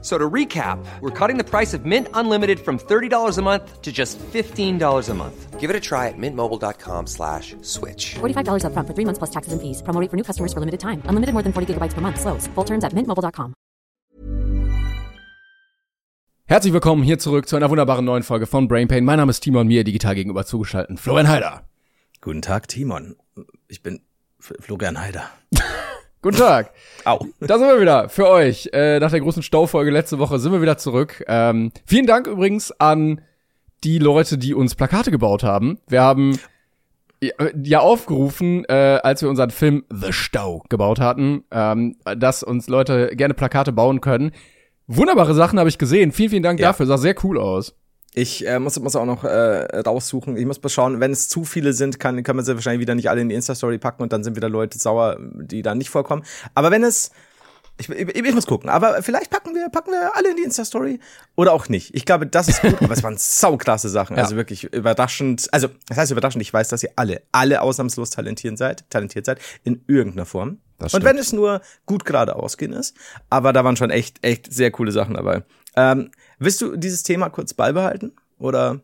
So to recap, we're cutting the price of Mint Unlimited from $30 a month to just $15 a month. Give it a try at mintmobile.com slash switch. $45 upfront for three months plus taxes and fees. Promo rate for new customers for limited time. Unlimited more than 40 gigabytes per month. Slows. Full terms at mintmobile.com. Herzlich willkommen hier zurück zu einer wunderbaren neuen Folge von Brain Pain. Mein Name ist Timon, mir digital gegenüber zugeschaltet. Florian Heider. Guten Tag, Timon. Ich bin Florian Heider. Guten Tag. Au. Da sind wir wieder für euch. Äh, nach der großen Staufolge letzte Woche sind wir wieder zurück. Ähm, vielen Dank übrigens an die Leute, die uns Plakate gebaut haben. Wir haben ja- ja aufgerufen, äh, als wir unseren Film The Stau gebaut hatten, ähm, dass uns Leute gerne Plakate bauen können. Wunderbare Sachen habe ich gesehen. Vielen, vielen Dank Ja. dafür. Sah sehr cool aus. Ich äh, muss, muss auch noch äh, raussuchen. Ich muss mal schauen, wenn es zu viele sind, kann, kann man sie wahrscheinlich wieder nicht alle in die Insta-Story packen und dann sind wieder Leute sauer, die da nicht vorkommen. Aber wenn es. Ich, ich, ich muss gucken, aber vielleicht packen wir, packen wir alle in die Insta-Story oder auch nicht. Ich glaube, das ist gut, aber es waren sauklasse Sachen. Ja. Also wirklich überraschend. Also, das heißt überraschend, ich weiß, dass ihr alle, alle ausnahmslos talentiert seid, talentiert seid, in irgendeiner Form. Das und wenn es nur gut gerade ausgehen ist, aber da waren schon echt, echt sehr coole Sachen dabei. Ähm, willst du dieses Thema kurz beibehalten? Oder?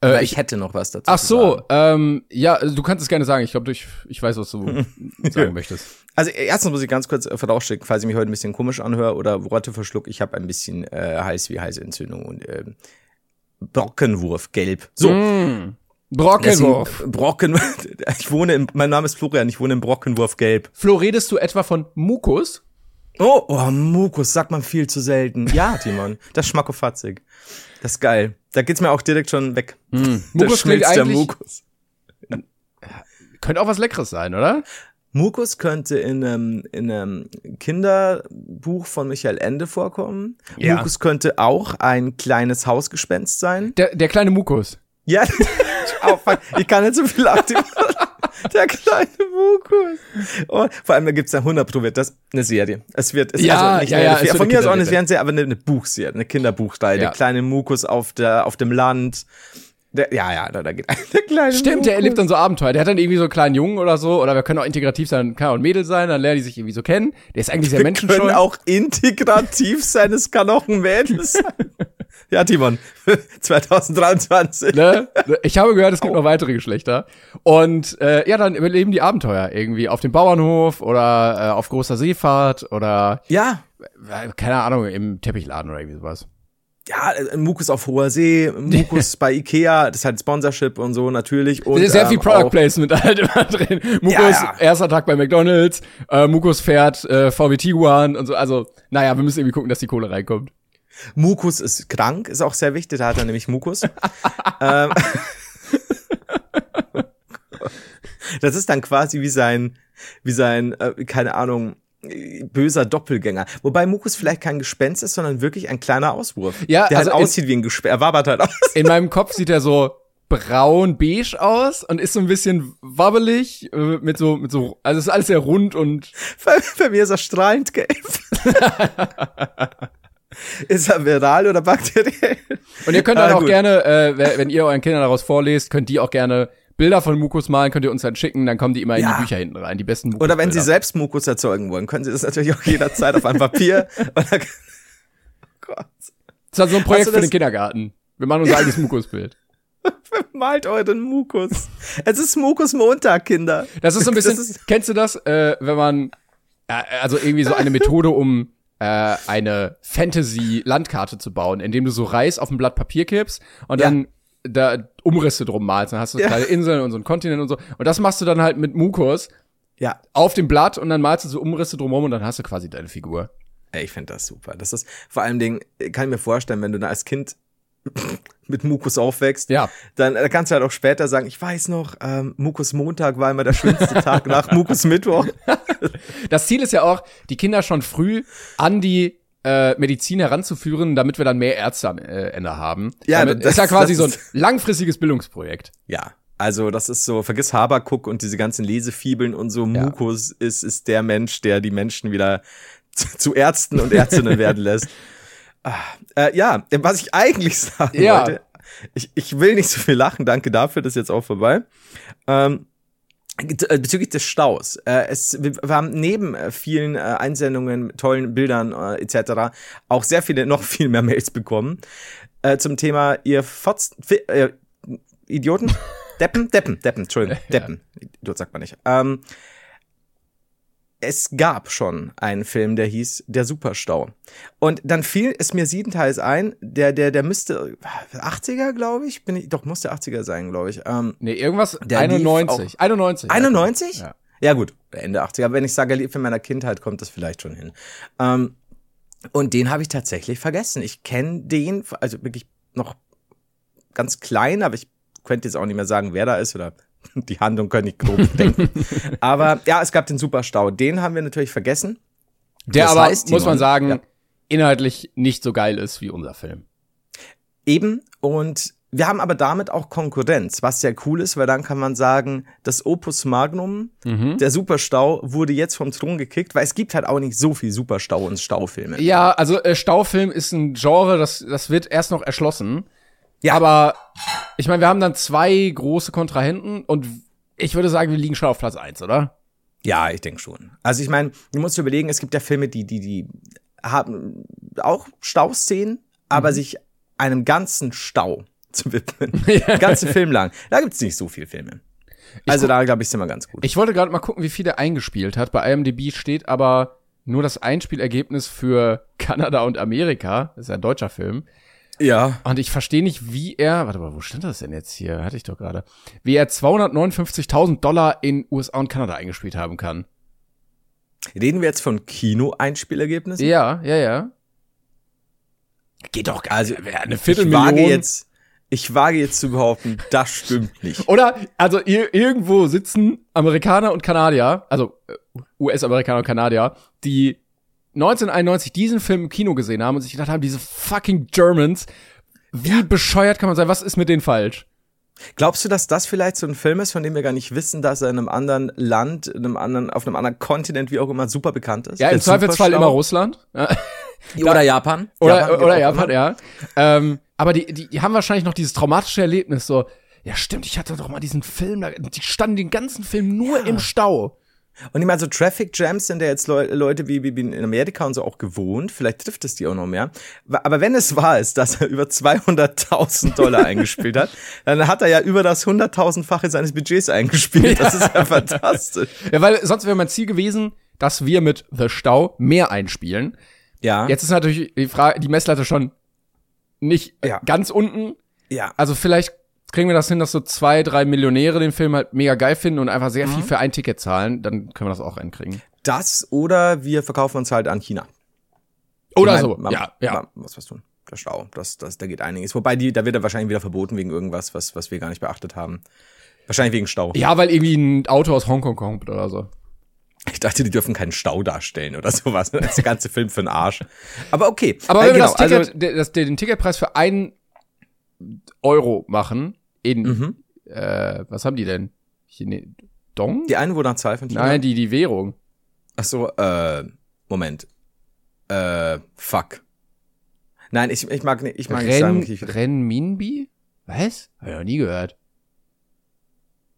Äh, Weil ich hätte noch was dazu. Ach so, ähm, ja, also du kannst es gerne sagen. Ich glaube, ich, ich weiß, was du sagen möchtest. Also erstens muss ich ganz kurz äh, vorausschicken, falls ich mich heute ein bisschen komisch anhöre oder Worte verschluck, ich habe ein bisschen äh, Hals wie Halsentzündung und ähm, Brockenwurf, gelb. So. Mm. Brockenwurf. Deswegen, Brocken. Ich wohne im, mein Name ist Florian, ich wohne im Brockenwurf gelb. Flo, redest du etwa von Mukus? Oh, oh, Mukus, sagt man viel zu selten. Ja, Timon, das ist schmackofatzig. Das ist geil. Da geht's mir auch direkt schon weg. Da Mukus schmilzt der eigentlich, Mukus. könnte auch was Leckeres sein, oder? Mukus könnte in einem, in einem Kinderbuch von Michael Ende vorkommen. Ja. Mukus könnte auch ein kleines Hausgespenst sein. Der, der kleine Mukus. Ja, oh, fuck, ich kann nicht so viel aktivieren. Der kleine Mukus. Oh, vor allem, da gibt's ja 100 Pro wird das eine Serie. Es wird, es, Ja, also nicht ja, eine, ja, wird von eine mir aus auch eine. Serie, aber eine, eine Buchserie, eine Kinderbuchreihe. Ja. Der kleine Mukus auf der, auf dem Land. Der, ja, ja, da, da geht der kleine Stimmt, der Mukus. erlebt dann so Abenteuer. Der hat dann irgendwie so einen kleinen Jungen oder so, oder wir können auch integrativ sein, kann auch ein Mädel sein, dann lernen die sich irgendwie so kennen. Der ist eigentlich sehr Wir menschenscheu. können auch integrativ sein, es kann auch ein Mädel sein. Ja, Timon, 2023. Ne? Ich habe gehört, es gibt noch weitere Geschlechter. Und äh, ja, dann überleben die Abenteuer irgendwie auf dem Bauernhof oder äh, auf großer Seefahrt oder Ja, äh, keine Ahnung, im Teppichladen oder irgendwie sowas. ja, ein Mukus auf hoher See, Mukus bei Ikea, das ist halt Sponsorship und so natürlich. Und, Sehr viel ähm, Product auch- Placement halt immer drin. Mukus, Ja, ja. erster Tag bei McDonalds, äh, Mukus fährt äh, VW Tiguan und so. Also, naja, wir müssen irgendwie gucken, dass die Kohle reinkommt. Mukus ist krank, ist auch sehr wichtig, da hat er nämlich Mukus. ähm, das ist dann quasi wie sein, wie sein, äh, keine Ahnung, böser Doppelgänger. Wobei Mukus vielleicht kein Gespenst ist, sondern wirklich ein kleiner Auswurf. Ja, der also halt in- aussieht wie ein Gespenst. Er wabert halt aus. In meinem Kopf sieht er so braun-beige aus und ist so ein bisschen wabbelig äh, mit so, mit so, also es ist alles sehr rund und Bei, bei mir ist er strahlend gelb. ist er viral oder bakteriell? Und ihr könnt dann Ah, auch gut. gerne, äh, wenn ihr euren Kindern daraus vorlest, könnt die auch gerne Bilder von Mukus malen, könnt ihr uns dann schicken, dann kommen die immer in Ja. die Bücher hinten rein, die besten Mukus Oder wenn Sie selbst Mukus erzeugen wollen, können Sie das natürlich auch jederzeit auf einem Papier. Oder Gott. Das ist halt so ein Projekt für den Kindergarten. Wir machen unser eigenes Mukusbild. Malt euren Mukus. Es ist Mukus Montag, Kinder. Das ist so ein bisschen, kennst du das, äh, wenn man, äh, also irgendwie so eine Methode, um äh, eine Fantasy-Landkarte zu bauen, indem du so Reis auf ein Blatt Papier kippst und Ja. dann da Umrisse drum malst. Dann hast du Ja. kleine Inseln und so einen Kontinent und so. Und das machst du dann halt mit Mukus Ja, auf dem Blatt und dann malst du so Umrisse drumherum und dann hast du quasi deine Figur. ey, ich finde das super. Das ist vor allem Ding, kann ich mir vorstellen, wenn du da als Kind mit Mukus aufwächst, Ja. dann äh, kannst du halt auch später sagen, ich weiß noch, ähm, Mukus Montag war immer der schönste Tag nach Mukus Mittwoch. Das Ziel ist ja auch, die Kinder schon früh an die äh, Medizin heranzuführen, damit wir dann mehr Ärzte am äh, Ende haben. Ja, damit, das- ist ja quasi so ein ist- langfristiges Bildungsprojekt. Ja, also das ist so, vergiss Habakuk und diese ganzen Lesefibeln und so. Ja. Mukus ist, ist der Mensch, der die Menschen wieder zu, zu Ärzten und Ärztinnen werden lässt. Ah, äh, ja, was ich eigentlich sagen Ja. wollte, ich, ich will nicht so viel lachen, danke dafür, das ist jetzt auch vorbei. Ähm, äh, bezüglich des Staus. Äh, es, wir, haben neben äh, vielen äh, Einsendungen, tollen Bildern äh, etc. auch sehr viele, noch viel mehr Mails bekommen äh, zum Thema ihr Fotz, äh, Idioten? Deppen? Deppen, Deppen, Entschuldigung, Deppen. Idiot sagt man nicht. Ähm, es gab schon einen Film, der hieß Der Superstau. Und dann fiel es mir siebenteils ein, der, der, der müsste 80er, glaube ich, bin ich, doch, muss der 80er sein, glaube ich. Ähm, Nee, irgendwas Der lief 91. 91. 91? Ja. Ja, gut, Ende 80er. Wenn ich sage, lieb in meiner Kindheit, kommt das vielleicht schon hin. Ähm, und den habe ich tatsächlich vergessen. Ich kenne den, also wirklich noch ganz klein, aber ich könnte jetzt auch nicht mehr sagen, wer da ist oder die Handlung könnte ich grob denken. aber ja, es gab den Superstau. Den haben wir natürlich vergessen. Der Das aber, heißt, muss man sagen, ja. inhaltlich nicht so geil ist wie unser Film. Eben. Und wir haben aber damit auch Konkurrenz, was sehr cool ist, weil dann kann man sagen, das Opus Magnum, der Superstau, wurde jetzt vom Thron gekickt, weil es gibt halt auch nicht so viel Superstau und Staufilme. Ja, also äh, Staufilm ist ein Genre, das, das wird erst noch erschlossen. Ja. Aber ich meine, wir haben dann zwei große Kontrahenten und ich würde sagen, wir liegen schon auf Platz eins, oder? Ja, ich denke schon. Also ich meine, du musst dir überlegen, es gibt ja Filme, die, die, die haben auch Stauszenen, aber sich einem ganzen Stau zu widmen. Den ganzen Film lang. Da gibt's nicht so viele Filme. Also da, glaube ich, sind wir ganz gut. Ich wollte gerade mal gucken, wie viel der eingespielt hat. Bei IMDb steht aber nur das Einspielergebnis für Kanada und Amerika. Das ist ja ein deutscher Film. Ja. Und ich verstehe nicht, wie er, warte mal, wo stand das denn jetzt hier? Hatte ich doch gerade. Wie er 259.000 Dollar in USA und Kanada eingespielt haben kann. Reden wir jetzt von Kino-Einspielergebnissen? Ja, ja, ja. Geht doch gar Also, nicht. Eine Ich Viertelmillion. wage jetzt, ich wage jetzt zu behaupten, das stimmt nicht. Oder, also ir irgendwo sitzen Amerikaner und Kanadier, also äh, US-Amerikaner und Kanadier, die 1991 diesen Film im Kino gesehen haben und sich gedacht haben, diese fucking Germans, wie bescheuert kann man sein? Was ist mit denen falsch? Glaubst du, dass das vielleicht so ein Film ist, von dem wir gar nicht wissen, dass er in einem anderen Land, in einem anderen, auf einem anderen Kontinent, wie auch immer, super bekannt ist? Ja, im Zweifelsfall immer Russland. Ja. Oder Japan. Oder, Japan geht oder auch Japan, ja. Ähm, aber die, die, die haben wahrscheinlich noch dieses traumatische Erlebnis, so, ja stimmt, ich hatte doch mal diesen Film, da, die standen den ganzen Film nur im Stau. Und ich meine, so Traffic Jams sind ja jetzt Leu Leute wie, wie in Amerika und so auch gewohnt. Vielleicht trifft es die auch noch mehr. Aber wenn es wahr ist, dass er über 200.000 Dollar eingespielt hat, dann hat er ja über das 100.000-fache seines Budgets eingespielt. Das ist ja fantastisch. Ja, weil sonst wäre mein Ziel gewesen, dass wir mit The Stau mehr einspielen. Ja. Jetzt ist natürlich die Frage, die Messlatte schon nicht Ja. ganz unten. Ja. Also vielleicht kriegen wir das hin, dass so zwei, drei Millionäre den Film halt mega geil finden und einfach sehr Mhm. viel für ein Ticket zahlen. Dann können wir das auch hinkriegen. Das oder wir verkaufen uns halt an China. Oder Ich mein, so. man- ja, ja. man muss was tun. Der Stau, das, das, da geht einiges. Wobei die, da wird er wahrscheinlich wieder verboten wegen irgendwas, was, was wir gar nicht beachtet haben. Wahrscheinlich wegen Stau. Ja, weil irgendwie ein Auto aus Hongkong kommt oder so. Ich dachte, die dürfen keinen Stau darstellen oder sowas. Das ist der ganze Film für den Arsch. Aber okay. Aber Äh, wenn wir genau, das Ticket, also, das, den Ticketpreis für einen Euro machen, in, Mhm. äh, was haben die denn? Chine Dong? die Einwohnerzahl von China. Nein, die, die Währung. Ach so, äh, Moment. Äh, fuck. Nein, ich, ich mag nicht, ich mag nicht sagen, Ren, wie viel. Renminbi? Was? Hab ich noch nie gehört.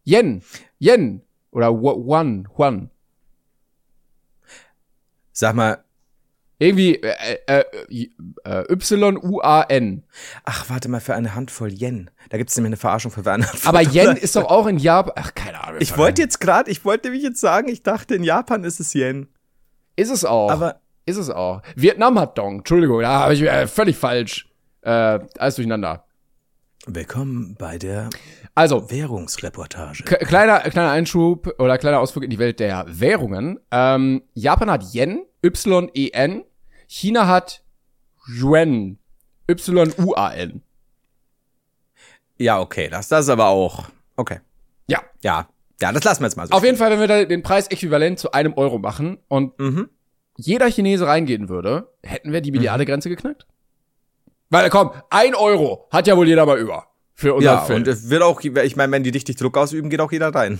Yen. Yen. Oder Wa- One. One. Sag mal, Irgendwie äh, äh, äh, Y-U-A-N. ach, warte mal, für eine Handvoll Yen. Da gibt's nämlich eine Verarschung für eine Handvoll. Aber Yen ist doch auch in Japan. Ach, keine Ahnung. Ich wollte jetzt gerade, ich wollte nämlich jetzt sagen, ich dachte, in Japan ist es Yen. Ist es auch. Aber ist es auch. Vietnam hat Dong. Entschuldigung, da habe ich äh, völlig falsch. Äh, alles durcheinander. willkommen bei der Also, Währungsreportage. Kleiner, kleiner Einschub oder kleiner Ausflug in die Welt der Währungen. Ähm, Japan hat Yen, Y-E-N. China hat Yuan, Y-U-A-N. Ja, okay, das, das ist aber auch, okay. Ja. Ja, ja, das lassen wir jetzt mal so. Auf jeden Fall, wenn wir da den Preis äquivalent zu einem Euro machen und Mhm. jeder Chinese reingehen würde, hätten wir die Milliarde-Grenze geknackt. Weil, komm, ein Euro hat ja wohl jeder mal über. Für unseren Ja, Film. und es wird auch, ich meine, wenn die richtig Druck ausüben, geht auch jeder rein.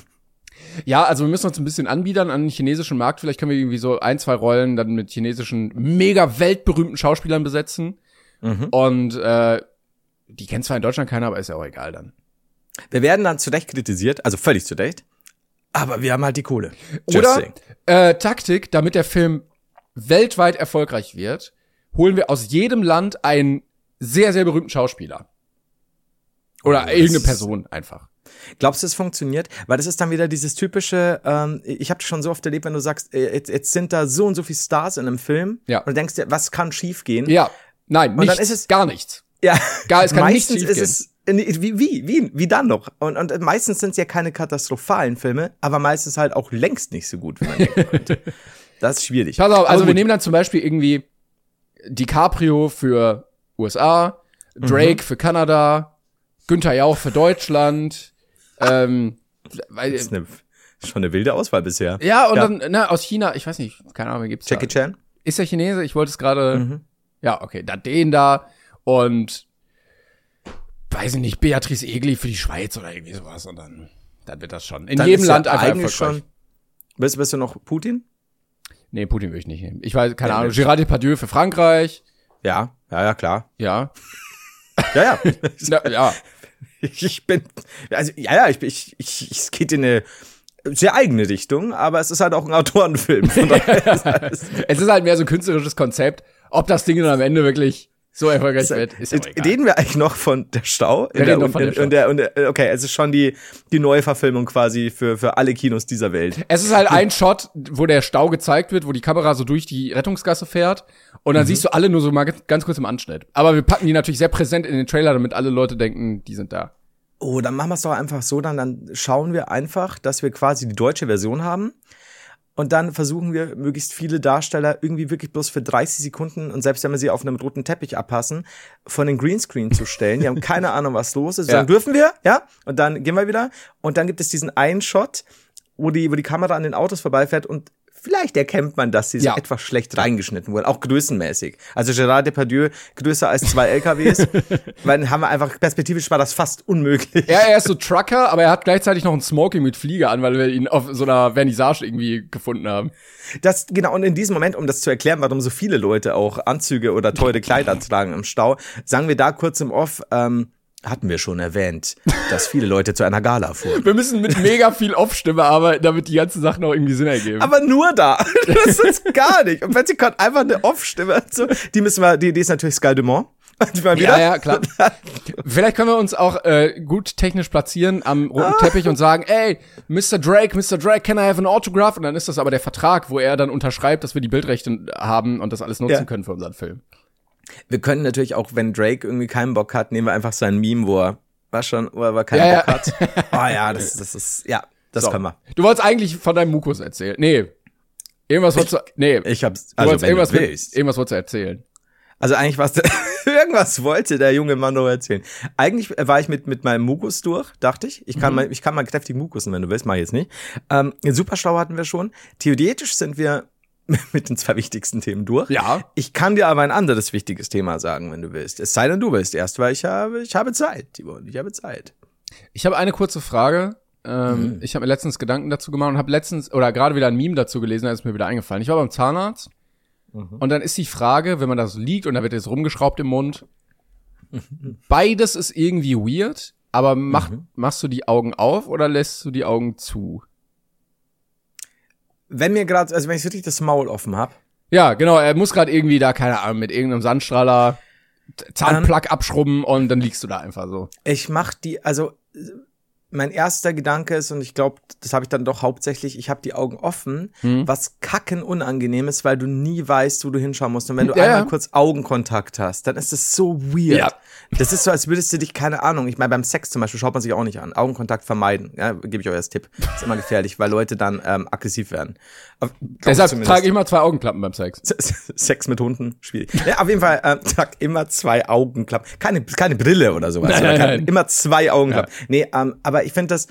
Ja, also wir müssen uns ein bisschen anbiedern an den chinesischen Markt. Vielleicht können wir irgendwie so ein, zwei Rollen dann mit chinesischen mega weltberühmten Schauspielern besetzen. Und äh, die kennt zwar in Deutschland keiner, aber ist ja auch egal dann. Wir werden dann zu Recht kritisiert, also völlig zu Recht. Aber wir haben halt die Kohle. Just Oder saying. äh, Taktik, damit der Film weltweit erfolgreich wird, holen wir aus jedem Land einen sehr, sehr berühmten Schauspieler. Oder Oh, irgendeine Person einfach. Glaubst du, es funktioniert? Weil das ist dann wieder dieses typische, ähm, ich habe schon so oft erlebt, wenn du sagst, äh, jetzt, jetzt sind da so und so viele Stars in einem Film Ja. und du denkst dir, was kann schiefgehen? Ja, nein, dann nichts, ist es- gar nichts. Ja, Gar- es kann nichts ist schiefgehen. es äh, wie, wie, wie, wie dann noch? Und, und meistens sind es ja keine katastrophalen Filme, aber meistens halt auch längst nicht so gut, wie man denken könnte. Das ist schwierig. Pass auf, also wir nehmen dann zum Beispiel irgendwie DiCaprio für USA, Drake Mhm. für Kanada, Günther Jauch für Deutschland, ähm, weil, Das ist eine, schon eine wilde Auswahl bisher. ja, und Ja. dann, na, aus China, ich weiß nicht, keine Ahnung, gibt's Jackie da? Chan? Ist der Chinese? Ich wollte es gerade, Mhm. ja, okay, dann den da und, weiß ich nicht, Beatrice Egli für die Schweiz oder irgendwie sowas und dann, dann wird das schon. In Dann jedem Land einfach eigentlich erfolgreich. schon. Bist, bist du noch Putin? Nee, Putin will ich nicht nehmen. Ich weiß, keine Ja, Ahnung. Gérard Depardieu für Frankreich, Ja, ja, ja, klar. ja. Ja, ja. Na, ja. ich bin, also, ja, ja, ich, ich, ich, es geht in eine sehr eigene Richtung, aber es ist halt auch ein Autorenfilm. Ist Es ist halt mehr so ein künstlerisches Konzept. Ob das Ding dann am Ende wirklich so erfolgreich wird, ist ja. Reden wir eigentlich noch von der Stau? Wir reden noch von der und, der, und der, okay, es ist schon die, die Neuverfilmung quasi für, für alle Kinos dieser Welt. Es ist halt ein Shot, wo der Stau gezeigt wird, wo die Kamera so durch die Rettungsgasse fährt und Mhm. dann siehst du alle nur so mal ganz- ganz kurz im Anschnitt. Aber wir packen die natürlich sehr präsent in den Trailer, damit alle Leute denken, die sind da. Oh, dann machen wir es doch einfach so, dann, dann schauen wir einfach, dass wir quasi die deutsche Version haben. Und dann versuchen wir, möglichst viele Darsteller irgendwie wirklich bloß für 30 Sekunden und selbst wenn wir sie auf einem roten Teppich abpassen, von den Greenscreen zu stellen. Die haben keine Ahnung, was los ist. Ja. Dann dürfen wir, ja? Und dann gehen wir wieder. Und dann gibt es diesen einen Shot, wo die, wo die Kamera an den Autos vorbeifährt und vielleicht erkennt man, dass sie so Ja. etwas schlecht reingeschnitten wurden, auch größenmäßig. Also Gerard Depardieu größer als zwei LKWs, weil dann haben wir einfach, perspektivisch war das fast unmöglich. Er, er ist so Trucker, aber er hat gleichzeitig noch ein Smoking mit Flieger an, weil wir ihn auf so einer Vernissage irgendwie gefunden haben. Das, genau, und in diesem Moment, um das zu erklären, warum so viele Leute auch Anzüge oder teure Kleider tragen im Stau, sagen wir da kurz im Off, ähm, hatten wir schon erwähnt, dass viele Leute zu einer Gala fuhren. Wir müssen mit mega viel Off-Stimme arbeiten, damit die ganzen Sachen auch irgendwie Sinn ergeben. Aber nur da. Das ist gar nicht. Und Betsy kommt einfach eine Off-Stimme. Die müssen wir, die, die ist natürlich Sky Dumont. Ja, ja, klar. Vielleicht können wir uns auch äh, gut technisch platzieren am roten Teppich und sagen, ey, Mr. Drake, Mr. Drake, can I have an autograph? Und dann ist das aber der Vertrag, wo er dann unterschreibt, dass wir die Bildrechte haben und das alles nutzen Ja. können für unseren Film. Wir können natürlich auch, wenn Drake irgendwie keinen Bock hat, nehmen wir einfach sein Meme, wo er, was schon, wo er keinen Ja, Bock ja. hat. Oh ja, das, das ist, ja, das So. können wir. Du wolltest eigentlich von deinem Mukus erzählen. Nee. Irgendwas wolltest du, nee. Ich hab's, du also wolltest wenn irgendwas, du willst. irgendwas wolltest du erzählen. Also eigentlich was irgendwas wollte der junge Mann noch erzählen. Eigentlich war ich mit mit meinem Mukus durch, dachte ich. Ich Mhm. kann mal ich kann mal kräftig Mukusen, wenn du willst, mach ich jetzt nicht. Ähm, den Superstau hatten wir schon. Theoretisch sind wir mit den zwei wichtigsten Themen durch. Ja. Ich kann dir aber ein anderes wichtiges Thema sagen, wenn du willst. Es sei denn, du willst erst, weil ich habe ich habe Zeit, Tibor, ich habe Zeit. Ich habe eine kurze Frage. Ähm, Ich habe mir letztens Gedanken dazu gemacht und habe letztens oder gerade wieder ein Meme dazu gelesen, da ist mir wieder eingefallen. Ich war beim Zahnarzt und dann ist die Frage, wenn man da so liegt und da wird jetzt rumgeschraubt im Mund, beides ist irgendwie weird, aber mach, machst du die Augen auf oder lässt du die Augen zu? Wenn mir gerade, also wenn ich wirklich das Maul offen habe, Ja, genau, er muss gerade irgendwie da, keine Ahnung, mit irgendeinem Sandstrahler Zahnplug abschrubben und dann liegst du da einfach so. Ich mach die, also mein erster Gedanke ist, und ich glaube, das habe ich dann doch hauptsächlich, ich habe die Augen offen, Hm. was kacken unangenehm ist, weil du nie weißt, wo du hinschauen musst. Und wenn du Ja, einmal kurz Augenkontakt hast, dann ist es so weird. Ja. Das ist so, als würdest du dich, keine Ahnung, ich meine, beim Sex zum Beispiel schaut man sich auch nicht an. Augenkontakt vermeiden, ja, gebe ich euch als Tipp. Ist immer gefährlich, weil Leute dann ähm, aggressiv werden. Ich Deshalb zumindest. trage ich immer zwei Augenklappen beim Sex. Sex mit Hunden, schwierig. Ja, auf jeden Fall, äh, trag immer zwei Augenklappen. Keine, keine Brille oder sowas. Nein, nein, nein. Immer zwei Augenklappen. Nee, ähm, aber ich finde das,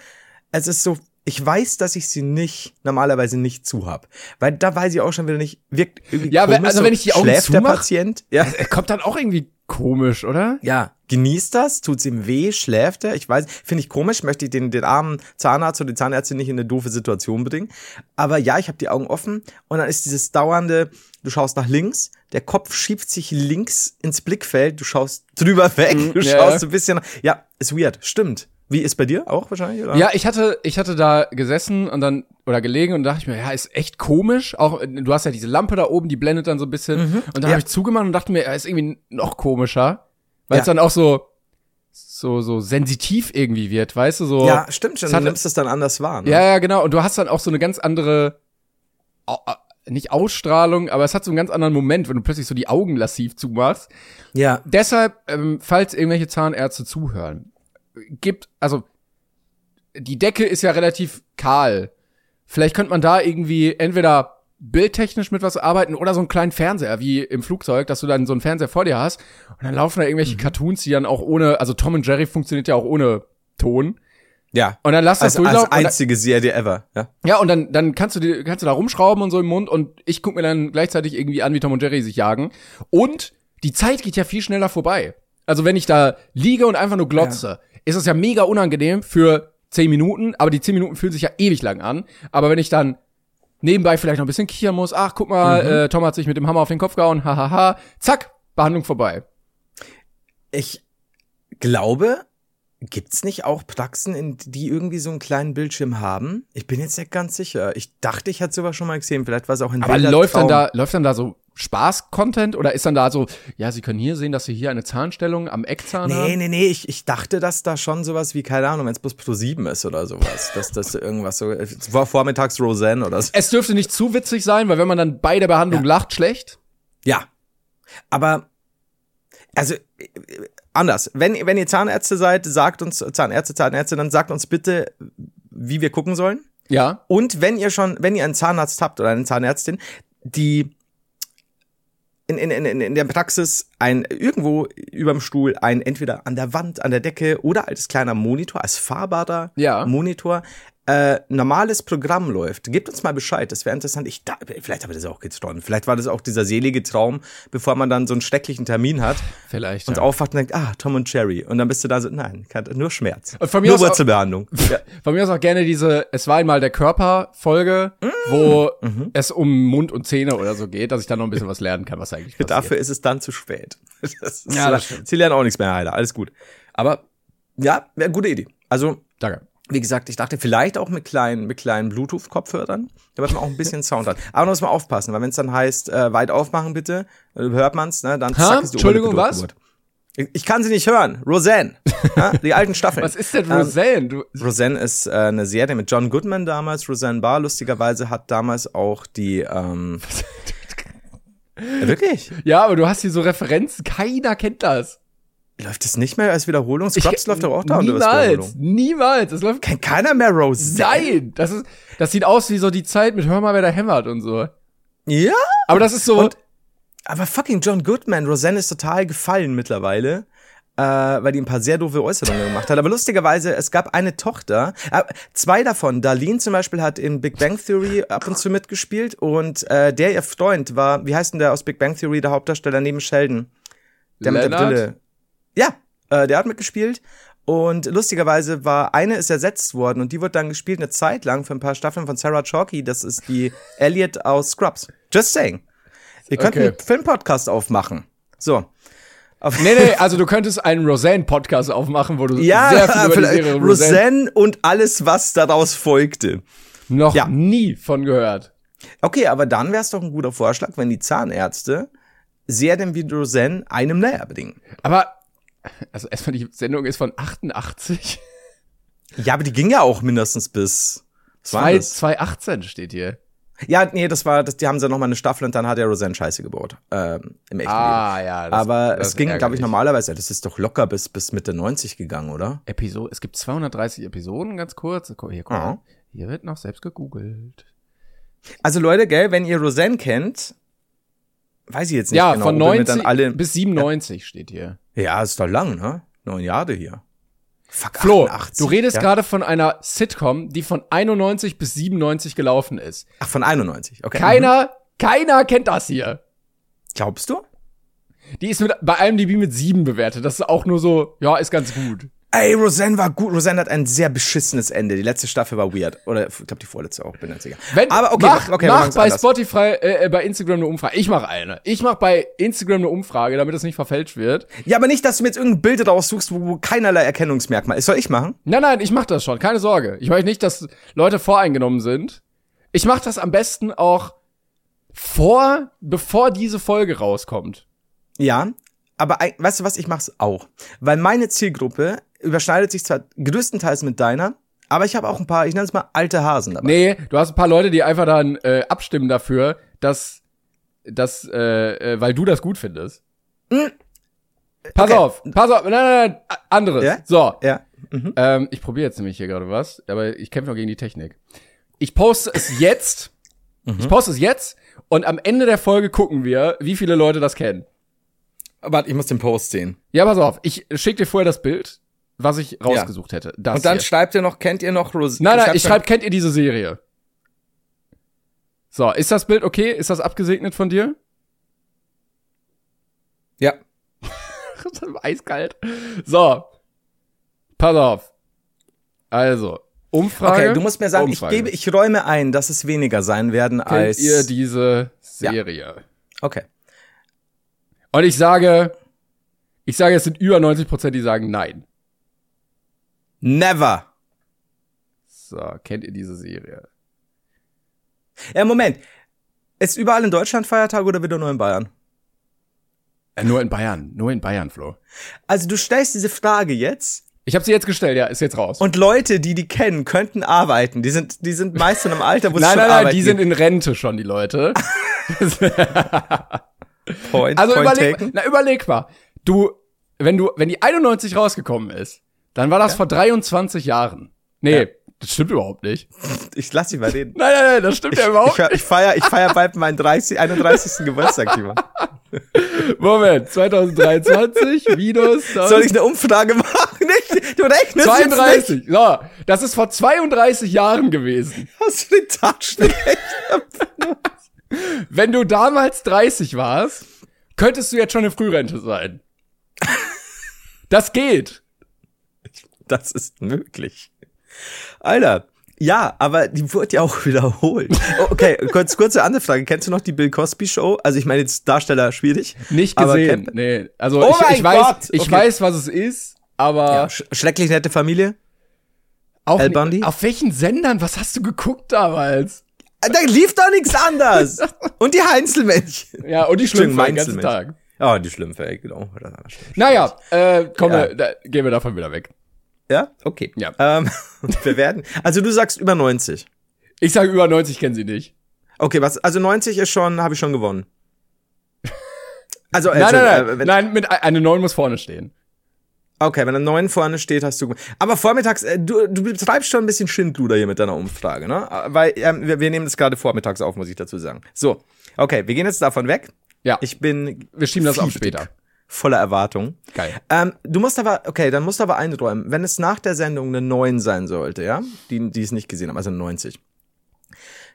es ist so, ich weiß, dass ich sie nicht, normalerweise nicht zu hab. Weil da weiß ich auch schon wieder nicht, wirkt irgendwie Ja, komisch, also so, wenn ich die Augen Schläft der zumach- Patient? Ja. Er kommt dann auch irgendwie komisch, oder? Ja, Genießt das? Tut's ihm weh? Schläft er? Ich weiß, finde ich komisch, möchte ich den, den armen Zahnarzt oder die Zahnärztin nicht in eine doofe Situation bringen. Aber ja, ich habe die Augen offen und dann ist dieses dauernde, du schaust nach links, der Kopf schiebt sich links ins Blickfeld, du schaust drüber weg, du ja, schaust ein bisschen, ja, ist weird, stimmt. Wie ist bei dir auch wahrscheinlich? Oder? Ja, ich hatte, ich hatte da gesessen und dann, oder gelegen und dachte ich mir, ja, ist echt komisch. Auch, du hast ja diese Lampe da oben, die blendet dann so ein bisschen. Und dann Mhm. Ja. habe ich zugemacht und dachte mir, ja, ist irgendwie noch komischer. Weil es Ja. dann auch so, so, so sensitiv irgendwie wird, weißt du, so. Ja, stimmt schon. Es Du hat- nimmst es dann anders wahr. Ne? Ja, ja, genau. Und du hast dann auch so eine ganz andere, nicht Ausstrahlung, aber es hat so einen ganz anderen Moment, wenn du plötzlich so die Augen lassiv zumachst. ja. Deshalb, ähm, falls irgendwelche Zahnärzte zuhören, gibt, also die Decke ist ja relativ kahl. Vielleicht könnte man da irgendwie entweder bildtechnisch mit was arbeiten oder so einen kleinen Fernseher, wie im Flugzeug, dass du dann so einen Fernseher vor dir hast und dann laufen da irgendwelche Cartoons, die dann auch ohne, also Tom und Jerry funktioniert ja auch ohne Ton. Ja. Und dann lass das Als, als durchlaufen. dann- einzige Serie ever. Ja. ja, und dann, dann kannst du dir, kannst du da rumschrauben und so im Mund und ich guck mir dann gleichzeitig irgendwie an, wie Tom und Jerry sich jagen. Und die Zeit geht ja viel schneller vorbei. Also wenn ich da liege und einfach nur glotze, ist es ja mega unangenehm für zehn Minuten, aber die zehn Minuten fühlen sich ja ewig lang an. Aber wenn ich dann nebenbei vielleicht noch ein bisschen kichern muss, ach, guck mal, äh, Tom hat sich mit dem Hammer auf den Kopf gehauen, hahaha, zack, Behandlung vorbei. Ich glaube, gibt's nicht auch Praxen, in die irgendwie so einen kleinen Bildschirm haben? Ich bin jetzt nicht ganz sicher. Ich dachte, ich hätte sowas schon mal gesehen. Vielleicht war es auch in Aber läuft dann da, läuft dann da so Spaß-Content oder ist dann da so, ja, Sie können hier sehen, dass Sie hier eine Zahnstellung am Eckzahn Nee, haben? nee, nee, ich, ich dachte, dass da schon sowas wie, keine Ahnung, wenn es bloß Pro 7 ist oder sowas. dass das irgendwas so, es war vormittags Roseanne oder so. Es dürfte nicht zu witzig sein, weil wenn man dann bei der Behandlung lacht, schlecht. Ja. Aber, also, äh, anders. Wenn, wenn ihr Zahnärzte seid, sagt uns, Zahnärzte, Zahnärzte, dann sagt uns bitte, wie wir gucken sollen. Ja. Und wenn ihr schon, wenn ihr einen Zahnarzt habt oder eine Zahnärztin, die in, in, in, in der Praxis ein irgendwo überm Stuhl ein entweder an der Wand, an der Decke oder als kleiner Monitor, als fahrbarer Ja. Monitor äh, normales Programm läuft, gebt uns mal Bescheid. Das wäre interessant. Ich da, vielleicht habe ich das auch geträumt. Vielleicht war das auch dieser selige Traum, bevor man dann so einen schrecklichen Termin hat Vielleicht. und Ja. aufwacht und denkt, ah, Tom und Jerry. Und dann bist du da so, nein, nur Schmerz. Und von mir nur aus auch- Wurzelbehandlung. ja. Von mir aus auch gerne diese Es war einmal der Körper-Folge, wo Mhm. es um Mund und Zähne oder so geht, dass ich da noch ein bisschen was lernen kann, was eigentlich passiert. Dafür ist es dann zu spät. Das Ja, das stimmt. Sie lernen auch nichts mehr, Heiler. Alles gut. Aber ja, wäre eine gute Idee. Also, Danke. Wie gesagt, ich dachte vielleicht auch mit kleinen, mit kleinen Bluetooth-Kopfhörern, damit man auch ein bisschen Sound hat. Aber muss man aufpassen, weil wenn es dann heißt, äh, weit aufmachen bitte, äh, hört man's, ne, dann Ha? ist die Entschuldigung, was? Ich, ich kann sie nicht hören. Roseanne. ja, die alten Staffeln. Was ist denn Ähm, Roseanne? Du, Roseanne ist äh, eine Serie mit John Goodman damals. Roseanne Barr, lustigerweise, hat damals auch die. Ähm, Ja, wirklich? ja, aber du hast hier so Referenzen, keiner kennt das. Läuft es nicht mehr als Wiederholung? Scrubs läuft doch auch da Niemals, niemals. Es läuft Kennt keiner mehr Roseanne? Nein, das ist, das sieht aus wie so die Zeit mit Hör mal, wer da hämmert und so. Ja? Aber das ist so, Und- Aber fucking John Goodman, Roseanne ist total gefallen mittlerweile. Äh, weil die ein paar sehr doofe Äußerungen gemacht hat. Aber lustigerweise, es gab eine Tochter, äh, zwei davon. Darlene zum Beispiel hat in Big Bang Theory ab und zu mitgespielt und äh, der ihr Freund war, wie heißt denn der aus Big Bang Theory, der Hauptdarsteller neben Sheldon? Der mit der Leonard? Brille. Ja, äh, der hat mitgespielt. Und lustigerweise war eine ist ersetzt worden und die wird dann gespielt eine Zeit lang für ein paar Staffeln von Sarah Chalky. Das ist die Elliot aus Scrubs. Just saying. Ihr könnt Okay. einen Filmpodcast aufmachen. So. Auf nee, nee, also du könntest einen Roseanne-Podcast aufmachen, wo du ja, sehr viel über die Serie Roseanne Roseanne und alles, was daraus folgte. noch Ja. nie von gehört. Okay, aber dann wäre es doch ein guter Vorschlag, wenn die Zahnärzte Serien wie Roseanne einem näher bedingen. Aber, also erstmal, die Sendung ist von 88. Ja, aber die ging ja auch mindestens bis. Was war Zwei- das? 2018 steht hier. Ja, nee, das war, das, die haben sie noch mal eine Staffel und dann hat ja Roseanne Scheiße gebaut. Ähm, Im echten Ah, Leben. ja. das- Aber das es ging, glaube ich, normalerweise, das ist doch locker bis, bis Mitte 90 gegangen, oder? Episode, es gibt 230 Episoden, ganz kurz. Hier, guck Ja. Hier wird noch selbst gegoogelt. Also Leute, gell, wenn ihr Roseanne kennt, weiß ich jetzt nicht Ja, genau. von ihr mir 90 dann alle, bis 97 steht hier. Ja, ist doch lang, ne? Neun Jahre hier. Fuck, Flo, 88, du redest ja? gerade von einer Sitcom, die von 91 bis 97 gelaufen ist. Ach, von 91, okay. Mhm. Keiner, keiner kennt das hier. Glaubst du? Die ist mit, bei IMDb mit sieben bewertet. Das ist auch nur so, ja, ist ganz gut. Ey, Roseanne war gut. Roseanne hat ein sehr beschissenes Ende. Die letzte Staffel war weird. Oder ich glaube die vorletzte auch, bin jetzt sicher. Wenn, Aber okay, mach, okay, mach bei anders. Spotify, äh, äh, bei Instagram eine Umfrage. Ich mache eine. Ich mache bei Instagram eine Umfrage, damit es nicht verfälscht wird. Ja, aber nicht, dass du mir jetzt irgendein Bild raussuchst, wo, wo keinerlei Erkennungsmerkmal ist. Soll ich machen? Nein, nein, ich mach das schon. Keine Sorge. Ich möchte nicht, dass Leute voreingenommen sind. Ich mache das am besten auch vor, bevor diese Folge rauskommt. Ja, aber ei- weißt du was, ich mach's auch. Weil meine Zielgruppe überschneidet sich zwar größtenteils mit deiner, aber ich habe auch ein paar, ich nenne es mal alte Hasen dabei. Nee, du hast ein paar Leute, die einfach dann äh, abstimmen dafür, dass, dass äh, äh, weil du das gut findest. Pass Okay. auf, pass auf, nein, nein, nein, anderes. Ja? So, Ja. ähm, ich probiere jetzt nämlich hier gerade was, aber ich kämpfe noch gegen die Technik. Ich poste es jetzt. Ich poste es jetzt und am Ende der Folge gucken wir, wie viele Leute das kennen. Warte, ich muss den Post sehen. Ja, pass auf, ich schick dir vorher das Bild, was ich rausgesucht hätte. Das Und dann hier. schreibt ihr noch, kennt ihr noch Roseanne? Nein, nein, ich schreibe, kennt ihr diese Serie? So, ist das Bild okay? Ist das abgesegnet von dir? Ja. Eiskalt. So. Pass auf. Also, Umfrage. Okay, du musst mir sagen, Umfrage. ich gebe, ich räume ein, dass es weniger sein werden Kennt als. ihr diese Serie? okay. Und ich sage, ich sage, es sind über 90 Prozent, die sagen nein. Never. So, kennt ihr diese Serie? Ja, Moment. Ist überall in Deutschland Feiertag oder wieder nur in Bayern? Äh, nur in Bayern, nur in Bayern, Flo. Also du stellst diese Frage jetzt Ich habe sie jetzt gestellt, ja, ist jetzt raus. und Leute, die die kennen, könnten arbeiten. Die sind, die sind meist in einem Alter, wo es nein, schon nein, nein, Arbeit die sind in Rente schon, die Leute. Point, Also point überleg, taken. na, überleg mal. Du, wenn du, wenn die 91 rausgekommen ist, dann war das vor 23 Jahren. Nee, Ja. das stimmt überhaupt nicht. Ich lass dich mal reden. Nein, nein, nein, das stimmt ja überhaupt Ich, ich feier, ich feier bald meinen 30, 31. Geburtstag, nicht. Moment, 2023 minus Soll ich eine Umfrage machen? Nicht? Du rechnest jetzt nicht. 32. So, das ist vor 32 Jahren gewesen. Hast du den Taschenrechner? Wenn du damals 30 warst, könntest du jetzt schon eine Frührente sein. Das geht. Das ist möglich. Alter. Ja, aber die wird ja auch wiederholt. Oh, Okay, kurz, kurze andere Frage. Kennst du noch die Bill Cosby Show? Also ich meine jetzt Darsteller schwierig. Nicht gesehen. nee, also Oh ich, mein ich weiß, Gott, ich okay. weiß, was es ist, aber Ja, sch schrecklich nette Familie. Bundy? auf welchen Sendern? Was hast du geguckt damals? Äh, Da lief doch nichts anders. Und die Heinzelmännchen. Ja, und die Schlümpfe den ganzen. Tag. Oh, die Schlümpfe, genau. Naja, äh, komm, Ja. wir- da, gehen wir davon wieder weg. Ja? Okay. Ja. Ähm, wir werden. Also du sagst über 90. Ich sage über 90 kennen sie nicht. Okay, was? Also 90 ist schon, habe ich schon gewonnen. Also, Nein, also, nein, äh, nein, wenn, nein, mit eine 9 muss vorne stehen. Okay, wenn ein 9 vorne steht, hast du. Aber vormittags, äh, du, du betreibst schon ein bisschen Schindluder hier mit deiner Umfrage, ne? Äh, Weil ähm, wir, wir nehmen das gerade vormittags auf, muss ich dazu sagen. So, okay, wir gehen jetzt davon weg. Ja, Ich bin wir schieben das auf später. voller Erwartung. Geil. Ähm, du musst aber, okay, dann musst du aber einräumen, wenn es nach der Sendung eine 9 sein sollte, ja, die, die es nicht gesehen haben, also eine 90,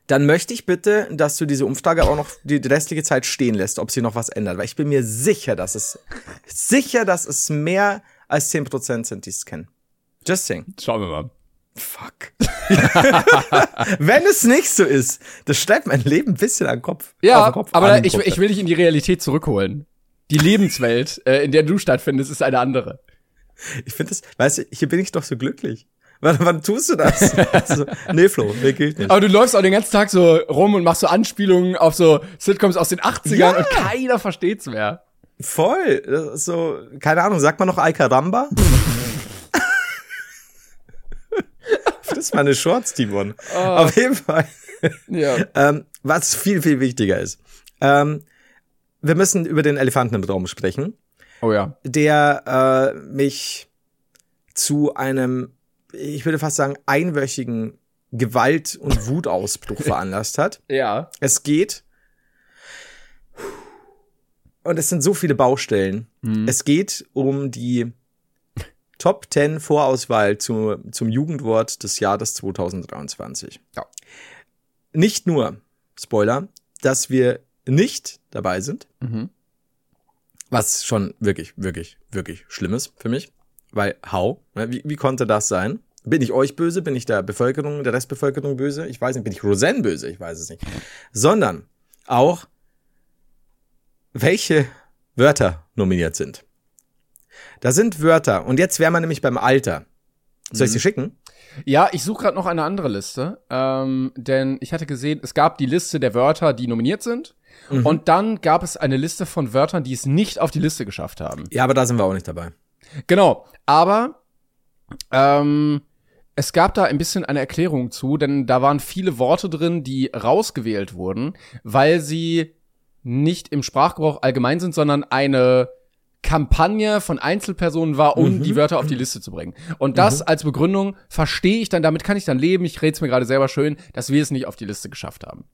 dann möchte ich bitte, dass du diese Umfrage auch noch die restliche Zeit stehen lässt, ob sie noch was ändert, weil ich bin mir sicher, dass es, sicher, dass es mehr als 10% sind, die es kennen. Just saying. Schauen wir mal. Fuck. wenn es nicht so ist, das schreibt mein Leben ein bisschen an den Kopf. Ja, den Kopf, aber ich, ich will dich in die Realität zurückholen. Die Lebenswelt, äh, in der du stattfindest, ist eine andere. Ich finde das, weißt du, hier bin ich doch so glücklich. Wann, wann tust du das? so, nee, Flo, der gilt nicht. Aber du läufst auch den ganzen Tag so rum und machst so Anspielungen auf so Sitcoms aus den 80ern Ja. und keiner versteht's mehr. Voll. So, keine Ahnung, sagt man noch Al Caramba? das ist meine Shorts, Timon. Auf jeden Fall. Ja. Ähm, was viel, viel wichtiger ist. Ähm, wir müssen über den Elefanten im Raum sprechen, Oh ja. der äh, mich zu einem, ich würde fast sagen, einwöchigen Gewalt- und Wutausbruch veranlasst hat. Ja. Es geht. Und es sind so viele Baustellen. Es geht um die Top 10 Vorauswahl zu, zum Jugendwort des Jahres 2023. Ja. Nicht nur, Spoiler, dass wir nicht dabei sind, Mhm. Was schon wirklich, wirklich, wirklich schlimm ist für mich. Weil, how? Ne, Wie, wie konnte das sein? Bin ich euch böse? Bin ich der Bevölkerung, der Restbevölkerung böse? Ich weiß nicht. Bin ich Roseanne böse? Ich weiß es nicht. Sondern auch, welche Wörter nominiert sind. Da sind Wörter. Und jetzt wäre man nämlich beim Alter. Soll ich sie schicken? Ja, ich suche gerade noch eine andere Liste, ähm, denn ich hatte gesehen, es gab die Liste der Wörter, die nominiert sind. Und dann gab es eine Liste von Wörtern, die es nicht auf die Liste geschafft haben. Ja, aber da sind wir auch nicht dabei. Genau, aber ähm, es gab da ein bisschen eine Erklärung zu, denn da waren viele Worte drin, die rausgewählt wurden, weil sie nicht im Sprachgebrauch allgemein sind, sondern eine Kampagne von Einzelpersonen war, um die Wörter auf die Liste zu bringen. Und das als Begründung verstehe ich dann, damit kann ich dann leben, ich rede es mir gerade selber schön, dass wir es nicht auf die Liste geschafft haben.